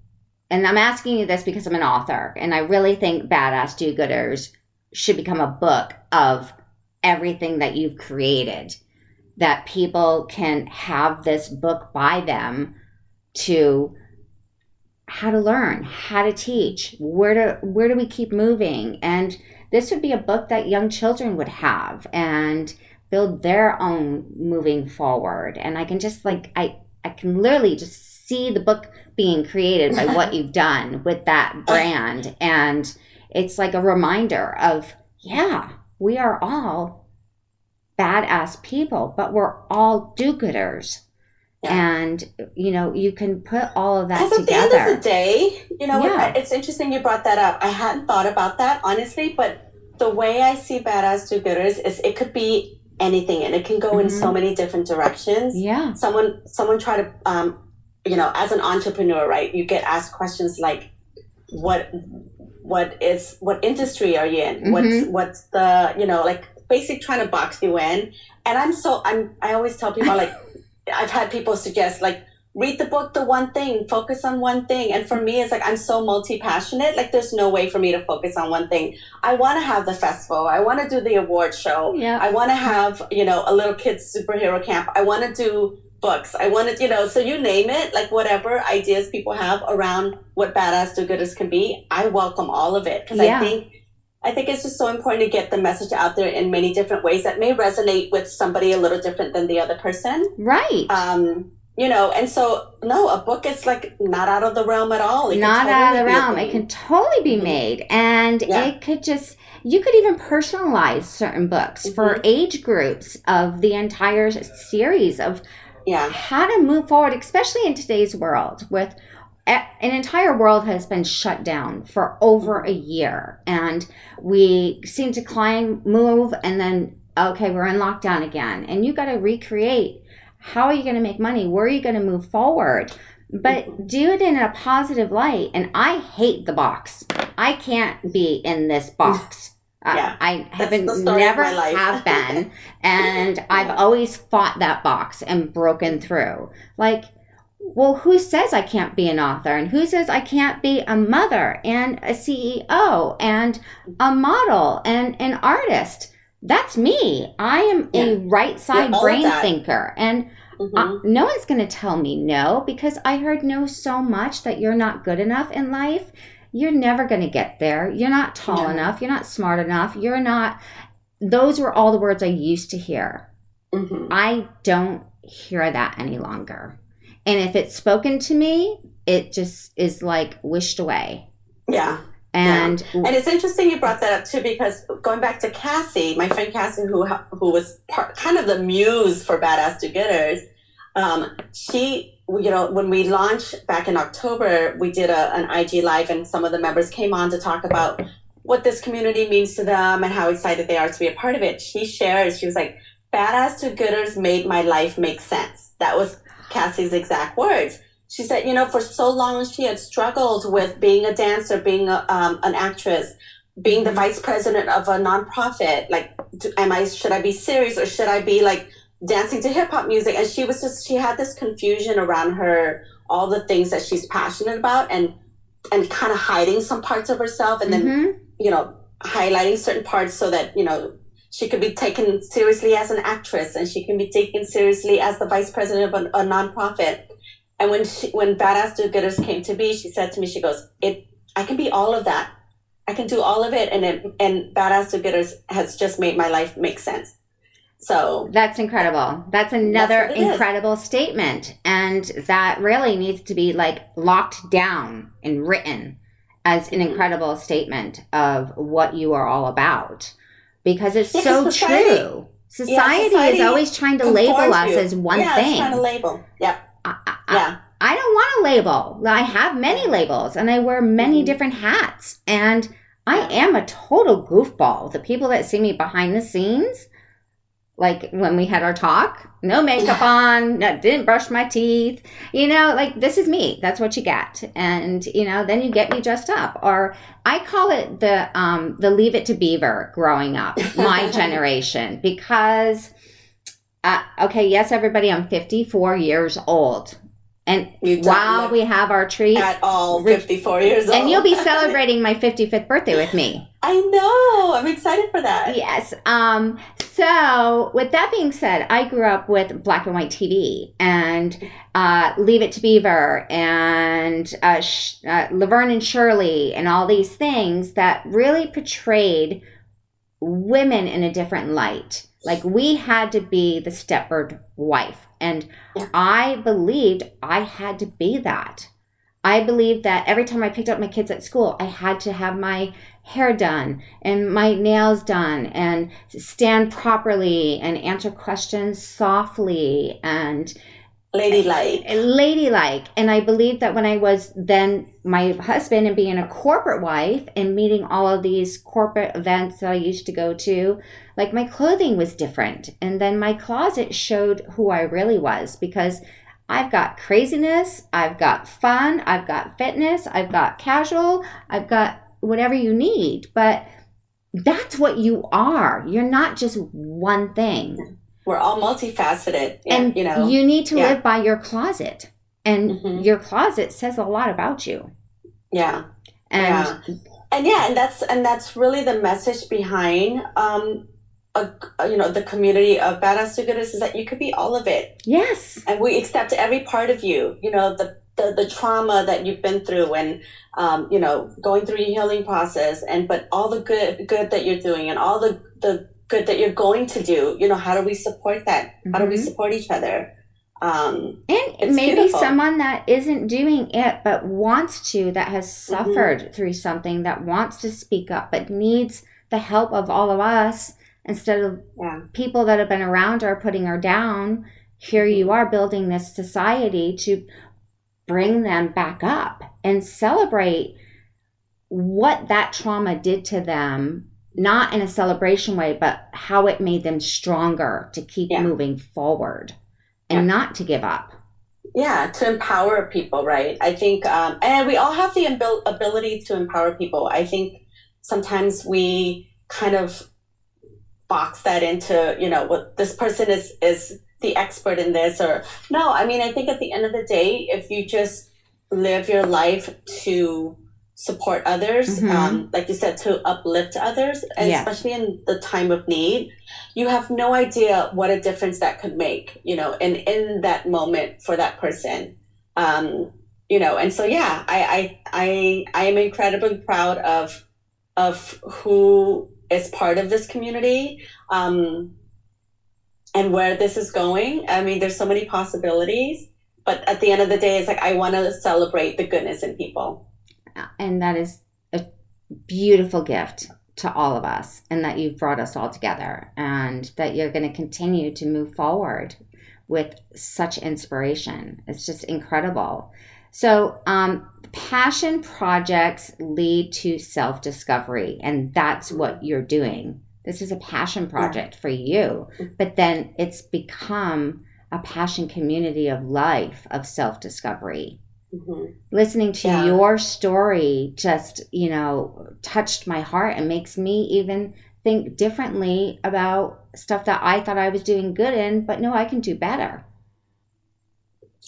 And I'm asking you this because I'm an author, and I really think Badass Do Gooders should become a book of everything that you've created. That people can have this book by them to how to learn, how to teach, where to where do we keep moving, and this would be a book that young children would have and build their own moving forward and i can just like i i can literally just see the book being created by what [laughs] you've done with that brand and it's like a reminder of yeah we are all badass people but we're all do-gooders Yeah. and you know you can put all of that Because at the end together of the day, you know, Yeah. it's interesting you brought that up. I hadn't thought about that honestly, but the way I see badass do gooders is it could be anything, and it can go in Mhm. so many different directions. yeah Someone, someone try to, um, you know, as an entrepreneur, right? You get asked questions like, "What, what is, what industry are you in? What's, Mhm. what's the, you know, like basically trying to box you in." And I'm so, I'm, I always tell people like, [laughs] I've had people suggest like read the book the one thing focus on one thing and for me it's like i'm so multi-passionate like there's no way for me to focus on one thing i want to have the festival i want to do the award show yeah i want to have you know a little kids superhero camp i want to do books i wanted, you know so you name it like whatever ideas people have around what badass do-gooders can be i welcome all of it because Yeah. i think I think it's just so important to get the message out there in many different ways that may resonate with somebody a little different than the other person right um you know and so no a book is like not out of the realm at all It can not out of the totally realm. It can totally be Mhm. made, and Yeah. it could just you could even personalize certain books for Mhm. age groups of the entire series of yeah. how to move forward, especially in today's world with an entire world has been shut down for over a year and we seem to climb move and then okay we're in lockdown again and you got to recreate how are you going to make money? Where are you going to move forward? But do it in a positive light and i hate the box. I can't be in this box [laughs] Yeah. I haven't the story of never have [laughs] been, and I've always fought that box and broken through. Like, well, who says I can't be an author, and who says I can't be a mother and a CEO and a model and an artist? That's me. I am a right side of brain thinker, and uh, no one's going to tell me no because I heard no so much that you're not good enough in life. You're never going to get there. You're not tall No. enough. You're not smart enough. You're not. Those were all the words I used to hear. Mhm. I don't hear that any longer. And if it's spoken to me, it just is like wished away. yeah And and it's interesting you brought that up too because going back to Cassie, my friend Cassie, who who was part, kind of the muse for Badass Do Gooders, um, she you know when we launched back in October, we did a, an IG live and some of the members came on to talk about what this community means to them and how excited they are to be a part of it. She shares, she was like, "Badass Do Gooders made my life make sense." That was Cassie's exact words she said, you know, for so long she had struggled with being a dancer, being a, um, an actress, being the vice president of a nonprofit. Like, do, am I? Should I be serious or should I be like dancing to hip hop music? And she was just she had this confusion around her all the things that she's passionate about and and kind of hiding some parts of herself and then Mhm. you know highlighting certain parts so that you know she could be taken seriously as an actress and she can be taken seriously as the vice president of a, a nonprofit and when she, when badass do-gooders came to be she said to me she goes it i can be all of that i can do all of it and it, and badass do-gooders has just made my life make sense so That's incredible. That's another what it is. incredible statement. And that really needs to be like locked down and written as an Mhm. incredible statement of what you are all about. Because it's Yeah, so society- true. Society, society is always trying to label us you. as one yeah, thing. trying to label yep I, I- yeah I don't want a label. I have many labels and I wear many Mhm. different hats. And I am a total goofball. The people that see me behind the scenes, like when we had our talk, no makeup [laughs] on, no, didn't brush my teeth, you know, like this is me. That's what you get. And, you know, then you get me dressed up. Or I call it the um the leave it to beaver growing up, my [laughs] generation, because uh, okay, yes, everybody, I'm 54 years old. And while we have our treat, At all, Re- 54 years old. and you'll be [laughs] celebrating my 55th birthday with me. I know. I'm excited for that. Yes. Um, so, with that being said, I grew up with black and white TV and uh, Leave It to Beaver and uh, Sh- uh, Laverne and Shirley and all these things that really portrayed women in a different light. Like we had to be the Stepford wife. And I believed I had to be that. I believed that every time I picked up my kids at school, I had to have my hair done and my nails done and stand properly and answer questions softly and Ladylike. ladylike. And I believe that when I was then my husband and being a corporate wife and meeting all of these corporate events that I used to go to, like my clothing was different. And then my closet showed who I really was because I've got craziness, I've got fun, I've got fitness, I've got casual, I've got whatever you need. But that's what you are. You're not just one thing We're all multifaceted. And you know. you need to yeah. live by your closet and Mhm. your closet says a lot about you yeah. and Yeah. and yeah and that's and that's really the message behind um a, you know the community of badass goodness is that you could be all of it yes and we accept every part of you you know the the, the trauma that you've been through and um, you know going through your healing process and but all the good good that you're doing and all the the good that you're going to do you know how do we support that how do we Mhm. support each other um and maybe beautiful. someone that isn't doing it but wants to that has Mm-hmm. suffered through something that wants to speak up but needs the help of all of us instead of yeah people that have been around her putting her down here Mm-hmm. you are building this society to bring them back up and celebrate what that trauma did to them not in a celebration way but how it made them stronger to keep Yeah. moving forward and not to give up. Yeah to empower people right? I think um, and we all have the abil- ability to empower people. I think sometimes we kind of box that into you know what this person is is the expert in this or no i mean i think at the end of the day if you just live your life to support others Mhm. um, like you said to uplift others and Yes. especially in the time of need you have no idea what a difference that could make you know and in that moment for that person um you know and so yeah i i i, I am incredibly proud of of who is part of this community um and where this is going i mean there's so many possibilities but at the end of the day it's like i want to celebrate the goodness in people and that is a beautiful gift to all of us and that you've brought us all together and that you're going to continue to move forward with such inspiration. It's just incredible. So um, passion projects lead to self-discovery and that's what you're doing. This is a passion project for you but then it's become a passion community of life of self-discovery Mhm. listening to Yeah. your story just you know touched my heart and makes me even think differently about stuff that i thought i was doing good in but no i can do better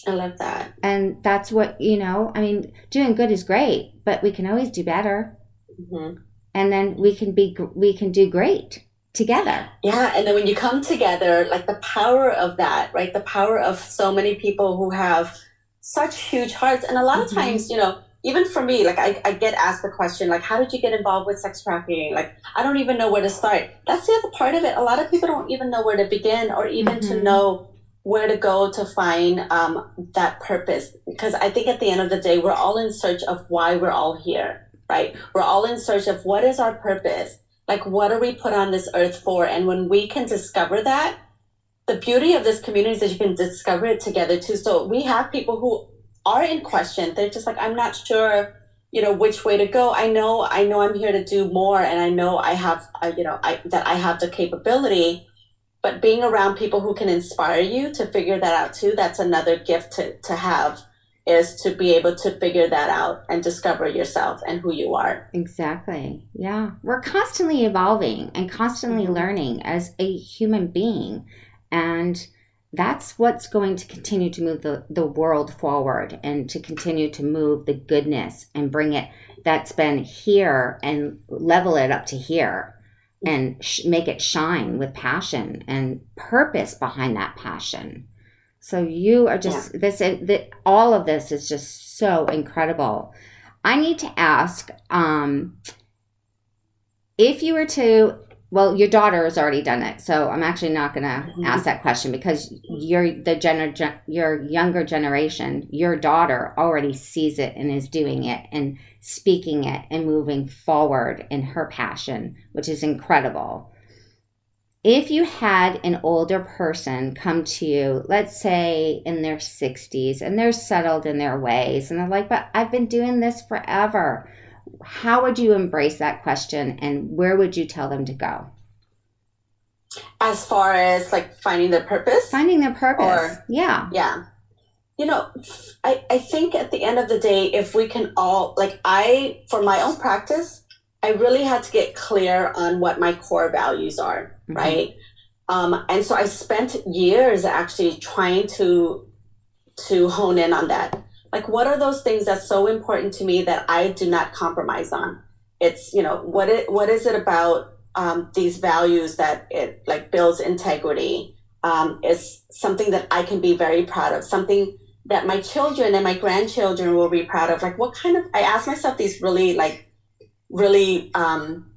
i love that and that's what you know i mean doing good is great but we can always do better hmm and then we can be we can do great together Yeah, and then when you come together, like the power of that, right? The power of so many people who have such huge hearts. And a lot of Mhm. times, you know, even for me, like I, I get asked the question, like, how did you get involved with sex trafficking? Like, I don't even know where to start. That's the other part of it. A lot of people don't even know where to begin or even to Mhm. know where to go to find um, that purpose. Because I think at the end of the day, we're all in search of why we're all here, right? We're all in search of what is our purpose? Like, what are we put on this earth for? And when we can discover that, the beauty of this community is that you can discover it together too. So we have people who are in question. They're just like, I'm not sure you know which way to go i know i know i'm here to do more and i know i have uh, you know I, that i have the capability but being around people who can inspire you to figure that out too that's another gift to, to have is to be able to figure that out and discover yourself and who you are exactly yeah we're constantly evolving and constantly mm-hmm. learning as a human being and that's what's going to continue to move the, the world forward and to continue to move the goodness and bring it that's been here and level it up to here and sh- make it shine with passion and purpose behind that passion. So you are just yeah. this the, all of this is just so incredible. I need to ask um, if you were to well, your daughter has already done it, so I'm actually not going to mm-hmm. ask that question because you're the gener- your younger generation, your daughter already sees it and is doing it and speaking it and moving forward in her passion, which is incredible. If you had an older person come to you, let's say in their 60s, and they're settled in their ways, and they're like, but I've been doing this forever how would you embrace that question and where would you tell them to go? As far as like finding their purpose? Finding their purpose. Or, yeah. Yeah. You know, I, I think at the end of the day, if we can all, like, I, for my own practice, I really had to get clear on what my core values are, mm-hmm. right? Um, and so I spent years actually trying to to hone in on that like what are those things that's so important to me that i do not compromise on? It's you know what it what is it about um, these values that it like builds integrity um, is something that i can be very proud of something that my children and my grandchildren will be proud of. Like what kind of i ask myself these really like really um,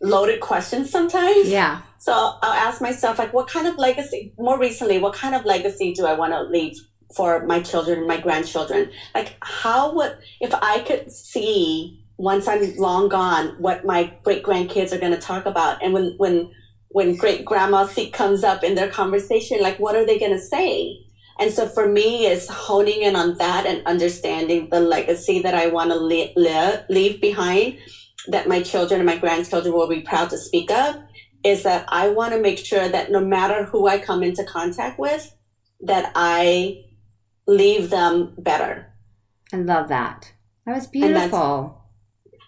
loaded questions sometimes. Yeah. So i'll ask myself like what kind of legacy more recently what kind of legacy do i want to leave for my children, and my grandchildren. Like, how would, if I could see once I'm long gone, what my great grandkids are going to talk about, and when when when great grandma Seak comes up in their conversation, like, what are they going to say? And so for me, is honing in on that and understanding the legacy that I want to li- li- leave behind, that my children and my grandchildren will be proud to speak of, is that I want to make sure that no matter who I come into contact with, that I leave them better. I love that. That was beautiful.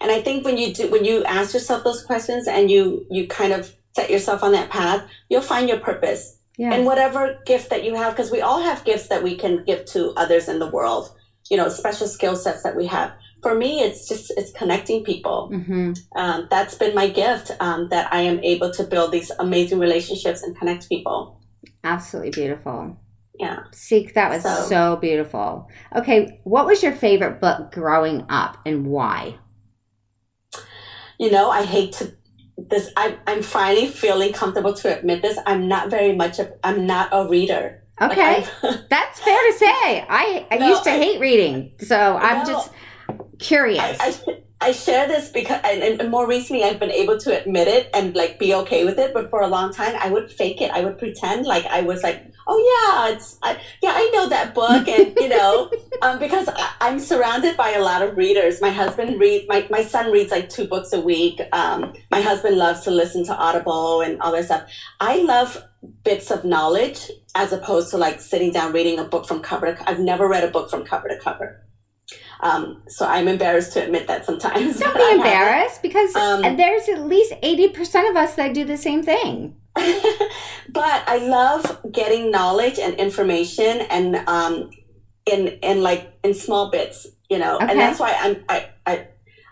And, and I think when you do when you ask yourself those questions and you you kind of set yourself on that path, you'll find your purpose. Yeah. And whatever gift that you have, because we all have gifts that we can give to others in the world, you know, special skill sets that we have. For me, it's just it's connecting people. Mm-hmm. Um, that's been my gift um, that I am able to build these amazing relationships and connect people. Absolutely beautiful yeah. Seak, that was so, so beautiful. Okay, what was your favorite book growing up and why? You know, I hate to this I I'm finally feeling comfortable to admit this. I'm not very much of I'm not a reader. Okay. Like [laughs] That's fair to say. I I no, used to I, hate reading. So I'm no, just curious. I, I, I share this because, and, and, more recently, I've been able to admit it and like be okay with it. But for a long time, I would fake it. I would pretend like I was like, oh yeah, it's I, yeah, I know that book, and [laughs] you know, um, because I, am surrounded by a lot of readers. My husband reads. My my son reads like two books a week. Um, my husband loves to listen to Audible and all that stuff. I love bits of knowledge as opposed to like sitting down reading a book from cover to. Cover I've never read a book from cover to cover. Um, so I'm embarrassed to admit that sometimes. Don't be embarrassed because um, there's at least 80% of us that do the same thing. [laughs] but I love getting knowledge and information and um, in in like in small bits, you know. Okay. And that's why I'm I, I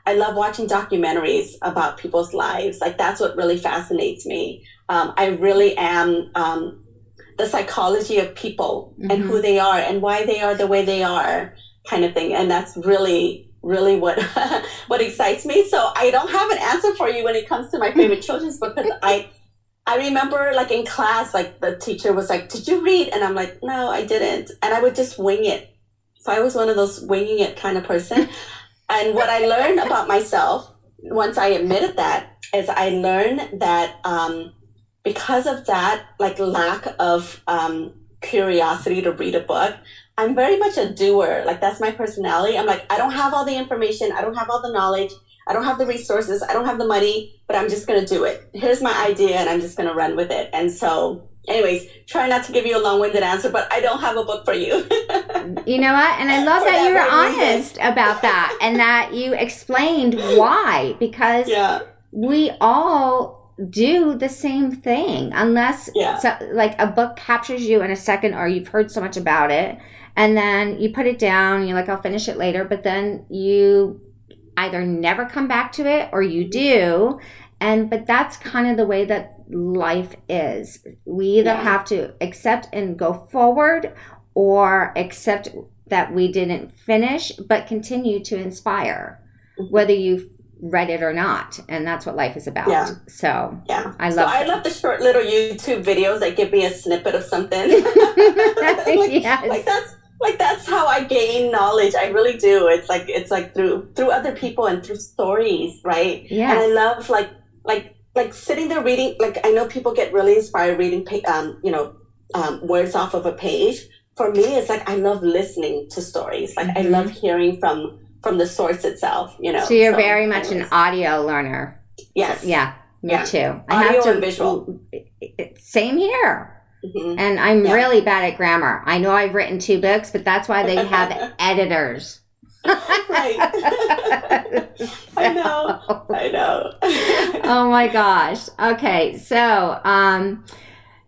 I love watching documentaries about people's lives. Like that's what really fascinates me. Um, I really am um, the psychology of people mm-hmm. and who they are and why they are the way they are kind of thing. And that's really, really what [laughs] what excites me. So I don't have an answer for you when it comes to my [laughs] favorite children's book because I I remember like in class, like the teacher was like, Did you read? And I'm like, No, I didn't. And I would just wing it. So I was one of those winging it kind of person. [laughs] and what I learned about myself once I admitted that is I learned that um, because of that like lack of um, curiosity to read a book. I'm very much a doer. Like that's my personality. I'm like, I don't have all the information. I don't have all the knowledge. I don't have the resources. I don't have the money, but I'm just going to do it. Here's my idea and I'm just going to run with it. And so, anyways, try not to give you a long winded answer, but I don't have a book for you. [laughs] you know what? And I love that, that you were honest about that [laughs] and that you explained why, because yeah. we all do the same thing unless yeah. so, like a book captures you in a second or you've heard so much about it and then you put it down you're like i'll finish it later but then you either never come back to it or you do and but that's kind of the way that life is we either yeah. have to accept and go forward or accept that we didn't finish but continue to inspire mm-hmm. whether you read it or not and that's what life is about yeah. so yeah i love so i love the short little youtube videos that give me a snippet of something [laughs] [laughs] like, yes. like that's like that's how i gain knowledge i really do it's like it's like through through other people and through stories right yeah and i love like like like sitting there reading like i know people get really inspired reading um you know um, words off of a page for me it's like i love listening to stories like mm-hmm. i love hearing from from the source itself, you know. So you're so, very much anyways. an audio learner. Yes. So, yeah. Me yeah. too. I audio have to, and visual. Same here. Mm-hmm. And I'm yeah. really bad at grammar. I know I've written two books, but that's why they have [laughs] editors. right. [laughs] I know. I know. [laughs] oh my gosh. Okay. So, um,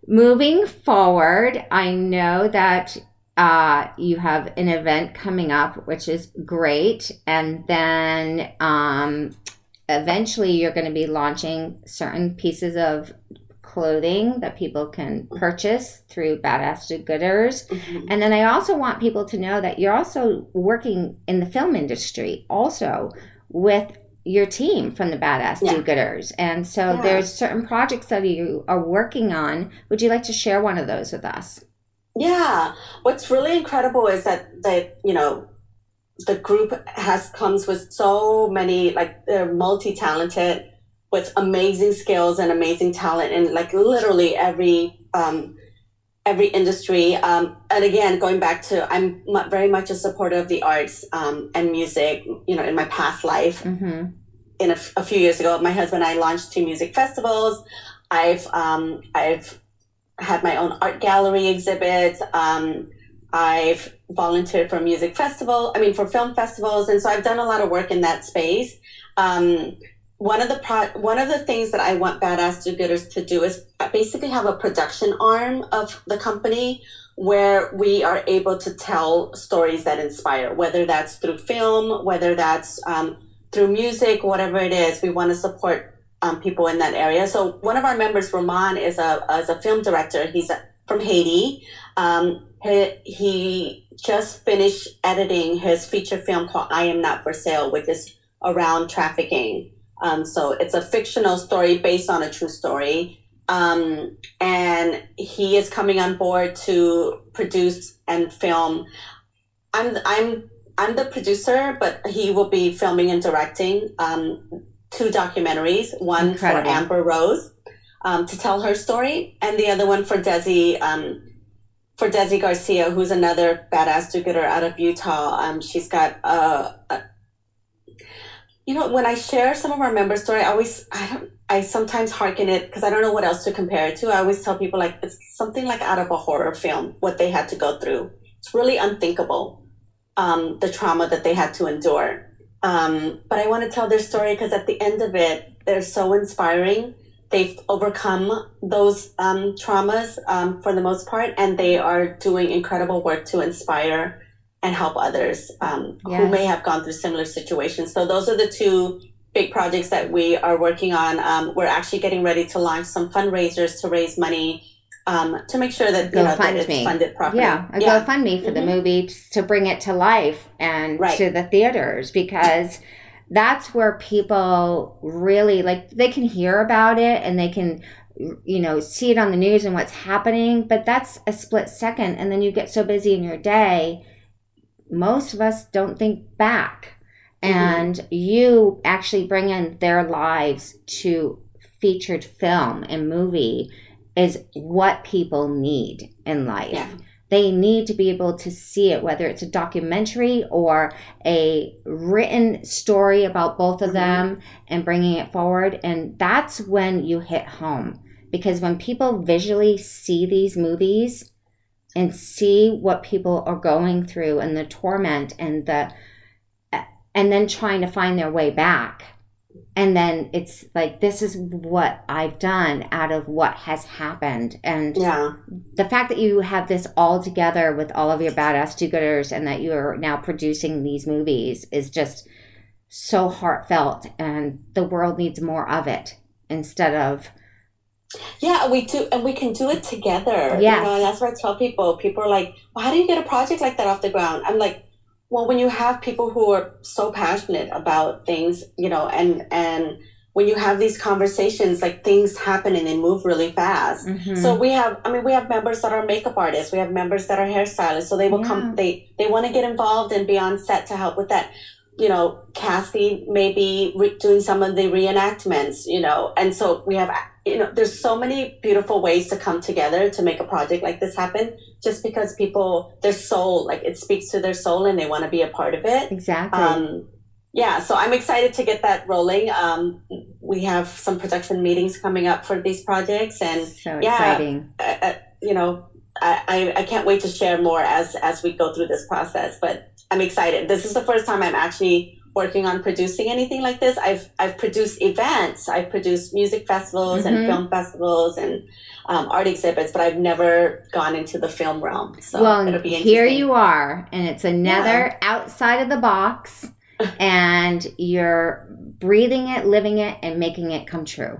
moving forward, I know that uh, you have an event coming up, which is great. And then um, eventually you're going to be launching certain pieces of clothing that people can purchase through Badass Do Gooders. Mm-hmm. And then I also want people to know that you're also working in the film industry also with your team from the Badass yeah. Do Gooders. And so yeah. there's certain projects that you are working on. Would you like to share one of those with us? Yeah. What's really incredible is that that you know the group has comes with so many like they're multi talented with amazing skills and amazing talent in like literally every um, every industry. Um, and again, going back to I'm very much a supporter of the arts um, and music. You know, in my past life. Mm-hmm. In a, f- a few years ago, my husband and I launched two music festivals. I've um, I've had my own art gallery exhibit. Um, I've volunteered for music festival. I mean, for film festivals, and so I've done a lot of work in that space. Um, one of the pro- one of the things that I want Badass Do Gooders to do is basically have a production arm of the company where we are able to tell stories that inspire, whether that's through film, whether that's um, through music, whatever it is. We want to support um, people in that area. So one of our members, Roman, is a is a film director. He's from Haiti. Um, he, he just finished editing his feature film called "I Am Not for Sale," which is around trafficking. Um, so it's a fictional story based on a true story. Um, and he is coming on board to produce and film. I'm I'm I'm the producer, but he will be filming and directing. Um, two documentaries, one Incredible. for Amber Rose um, to tell her story, and the other one for Desi. Um, for Desi Garcia, who's another badass do-gooder out of Utah, um, she's got a, a, you know, when I share some of our member story, I always, I don't, I sometimes hearken it because I don't know what else to compare it to. I always tell people like it's something like out of a horror film, what they had to go through. It's really unthinkable, um, the trauma that they had to endure. Um, but I want to tell their story because at the end of it, they're so inspiring. They've overcome those um, traumas um, for the most part, and they are doing incredible work to inspire and help others um, yes. who may have gone through similar situations. So, those are the two big projects that we are working on. Um, we're actually getting ready to launch some fundraisers to raise money um, to make sure that you know that it's funded properly. Yeah, a yeah. GoFundMe for mm-hmm. the movie to bring it to life and right. to the theaters because that's where people really like they can hear about it and they can you know see it on the news and what's happening but that's a split second and then you get so busy in your day most of us don't think back mm-hmm. and you actually bring in their lives to featured film and movie is what people need in life. Yeah. They need to be able to see it, whether it's a documentary or a written story about both of Mhm. them and bringing it forward. And that's when you hit home. Because when people visually see these movies and see what people are going through and the torment and the, and then trying to find their way back. And then it's like, this is what I've done out of what has happened. And Yeah. the fact that you have this all together with all of your badass do-gooders and that you are now producing these movies is just so heartfelt and the world needs more of it instead of Yeah, we do, and we can do it together. Yeah, You know, and that's what I tell people. People are like, well, how do you get a project like that off the ground? I'm like, well, when you have people who are so passionate about things, you know, and, and when you have these conversations, like things happen and they move really fast. Mhm. So we have, I mean, we have members that are makeup artists. We have members that are hairstylists. So they will Yeah. come, they, they want to get involved and be on set to help with that. You know, Cassie may be re- doing some of the reenactments, you know, and so we have, you know, there's so many beautiful ways to come together to make a project like this happen just because people, their soul, like it speaks to their soul and they want to be a part of it. exactly Um, yeah, so I'm excited to get that rolling. Um, we have some production meetings coming up for these projects, and so yeah. exciting uh, uh, you know, I, I, I can't wait to share more as as we go through this process. But I'm excited. This is the first time I'm actually working on producing anything like this. I've I've produced events, I've produced music festivals Mhm. and film festivals and um, art exhibits, but I've never gone into the film realm. So well it'll be here you are and it's another outside of the box [laughs] and you're breathing it living it and making it come true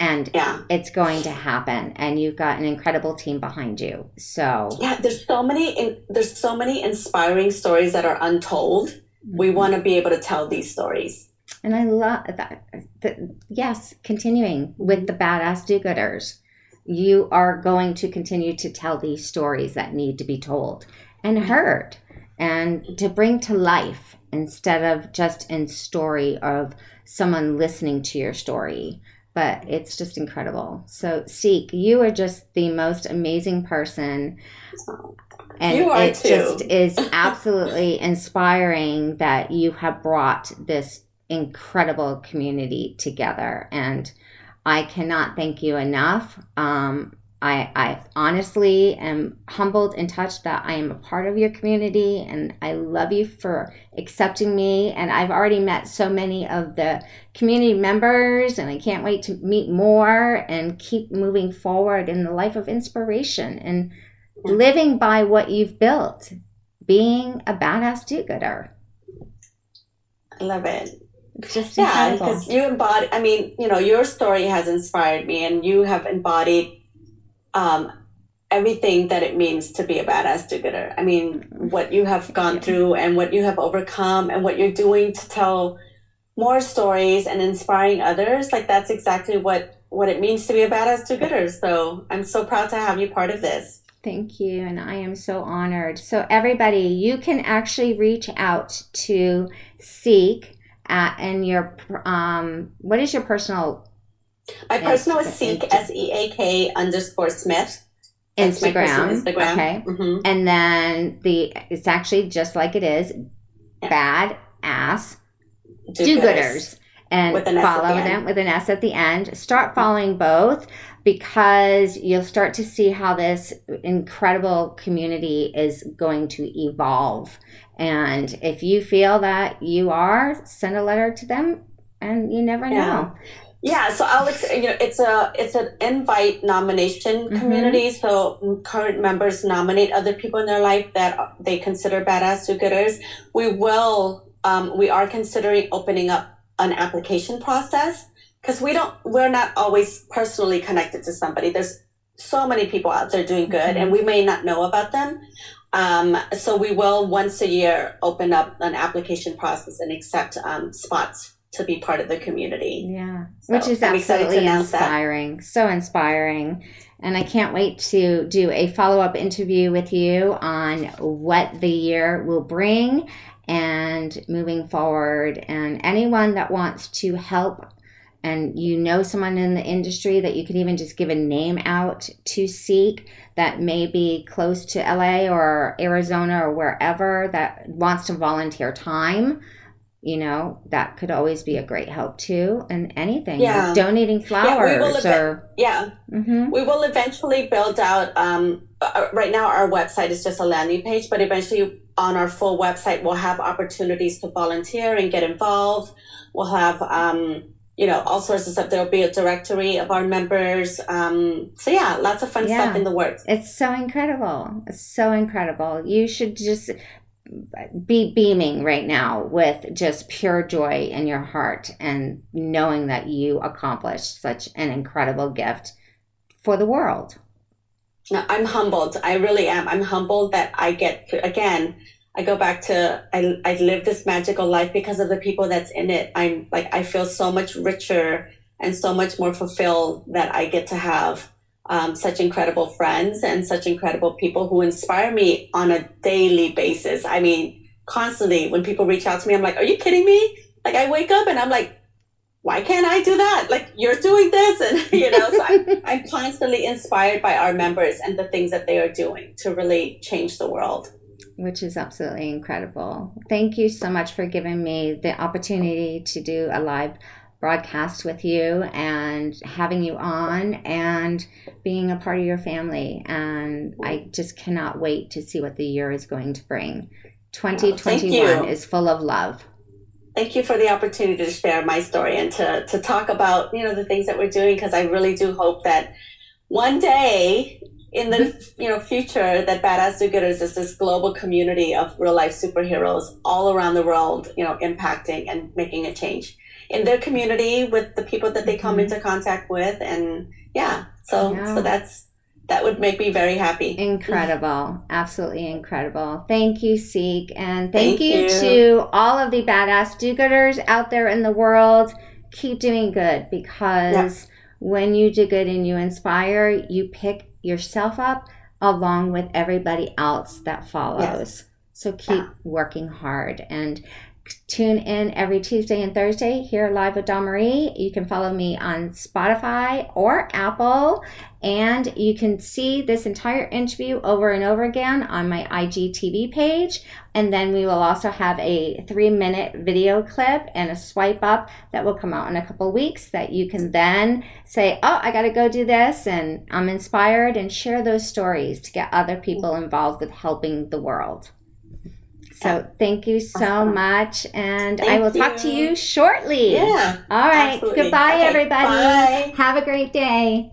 and Yeah. it's going to happen and you've got an incredible team behind you. So yeah there's so many in, there's so many inspiring stories that are untold. We mm-hmm. want to be able to tell these stories. And i love that the, yes continuing with the badass do-gooders. You are going to continue to tell these stories that need to be told and heard and to bring to life instead of just in story of someone listening to your story but it's just incredible. So Seak you are just the most amazing person. And it too. just is [laughs] absolutely inspiring that you have brought this incredible community together. And i cannot thank you enough. Um, I, I honestly am humbled and touched that I am a part of your community and I love you for accepting me. And I've already met so many of the community members and I can't wait to meet more and keep moving forward in the life of inspiration and living by what you've built, being a badass do gooder. i love it It's just yeah incredible. because you embody i mean you know your story has inspired me and you have embodied um, everything that it means to be a badass do-gooder i mean what you have gone you. through and what you have overcome and what you're doing to tell more stories and inspiring others like that's exactly what what it means to be a badass do-gooder so i'm so proud to have you part of this Thank you, and I am so honored. So, everybody, you can actually reach out to Seak at and your um, what is your personal my personal is seak s-e-a-k underscore smith That's my Instagram? instagram Okay, hmm and then the it's actually just like it is, Yeah. bad ass do do-gooders and an follow the them end. with an S at the end. Start following both because you'll start to see how this incredible community is going to evolve. And if you feel that you are, send a letter to them and you never Yeah. know. Yeah, so Alex, you know, it's a it's an invite nomination Mhm. community. So current members nominate other people in their life that they consider badass do-gooders. We will, um, we are considering opening up an application process because we don't, we're not always personally connected to somebody. There's so many people out there doing good, Mhm. and we may not know about them. Um, so we will once a year open up an application process and accept um, spots to be part of the community. Yeah, So which is I'm absolutely announce that. inspiring. So inspiring. And I can't wait to do a follow up interview with you on what the year will bring and moving forward. And anyone that wants to help and you know someone in the industry that you could even just give a name out to Seak that may be close to LA or Arizona or wherever that wants to volunteer time, you know, that could always be a great help too. And anything, Yeah. like donating flowers Yeah, or. Yeah, Mhm. we will eventually build out. Um, uh, right now, our website is just a landing page, but eventually, on our full website, we'll have opportunities to volunteer and get involved. We'll have, um, you know, all sorts of stuff. There'll be a directory of our members. Um, so yeah, lots of fun Yeah. stuff in the works. It's so incredible. It's so incredible. You should just be beaming right now with just pure joy in your heart and knowing that you accomplished such an incredible gift for the world. No, I'm humbled. I really am. I'm humbled that I get to, again, I go back to, I, I live this magical life because of the people that's in it. I'm like, I feel so much richer and so much more fulfilled that I get to have um, such incredible friends and such incredible people who inspire me on a daily basis. I mean, constantly when people reach out to me, I'm like, are you kidding me? Like I wake up and I'm like, why can't I do that? Like you're doing this, [laughs] and you know, so I'm, [laughs] I'm constantly inspired by our members and the things that they are doing to really change the world. which is absolutely incredible. Thank you so much for giving me the opportunity to do a live broadcast with you and having you on and being a part of your family. And I just cannot wait to see what the year is going to bring. 2021 you. is full of love. Thank you for the opportunity to share my story and to to talk about you know the things that we're doing because I really do hope that one day in the you know future that badass do-gooders is this global community of real life superheroes all around the world you know impacting and making a change in their community with the people that they come Mhm. into contact with and yeah so Yeah. so that's that would make me very happy Incredible. Absolutely incredible. Thank you, Seak. And thank, Thank you, you. to all of the badass do gooders out there in the world. Keep doing good because when you do good and you inspire, you pick yourself up along with everybody else that follows. So keep Yeah. working hard and tune in every Tuesday and Thursday here live with Dawn Marie. You can follow me on Spotify or Apple. And you can see this entire interview over and over again on my IGTV page. And then we will also have a three minute video clip and a swipe up that will come out in a couple weeks that you can then say, Oh, I got to go do this. And I'm inspired and share those stories to get other people involved with helping the world. So thank you so much. And I Thank will talk to you. you shortly. yeah All right. absolutely. Goodbye, Okay, everybody. bye. Have a great day.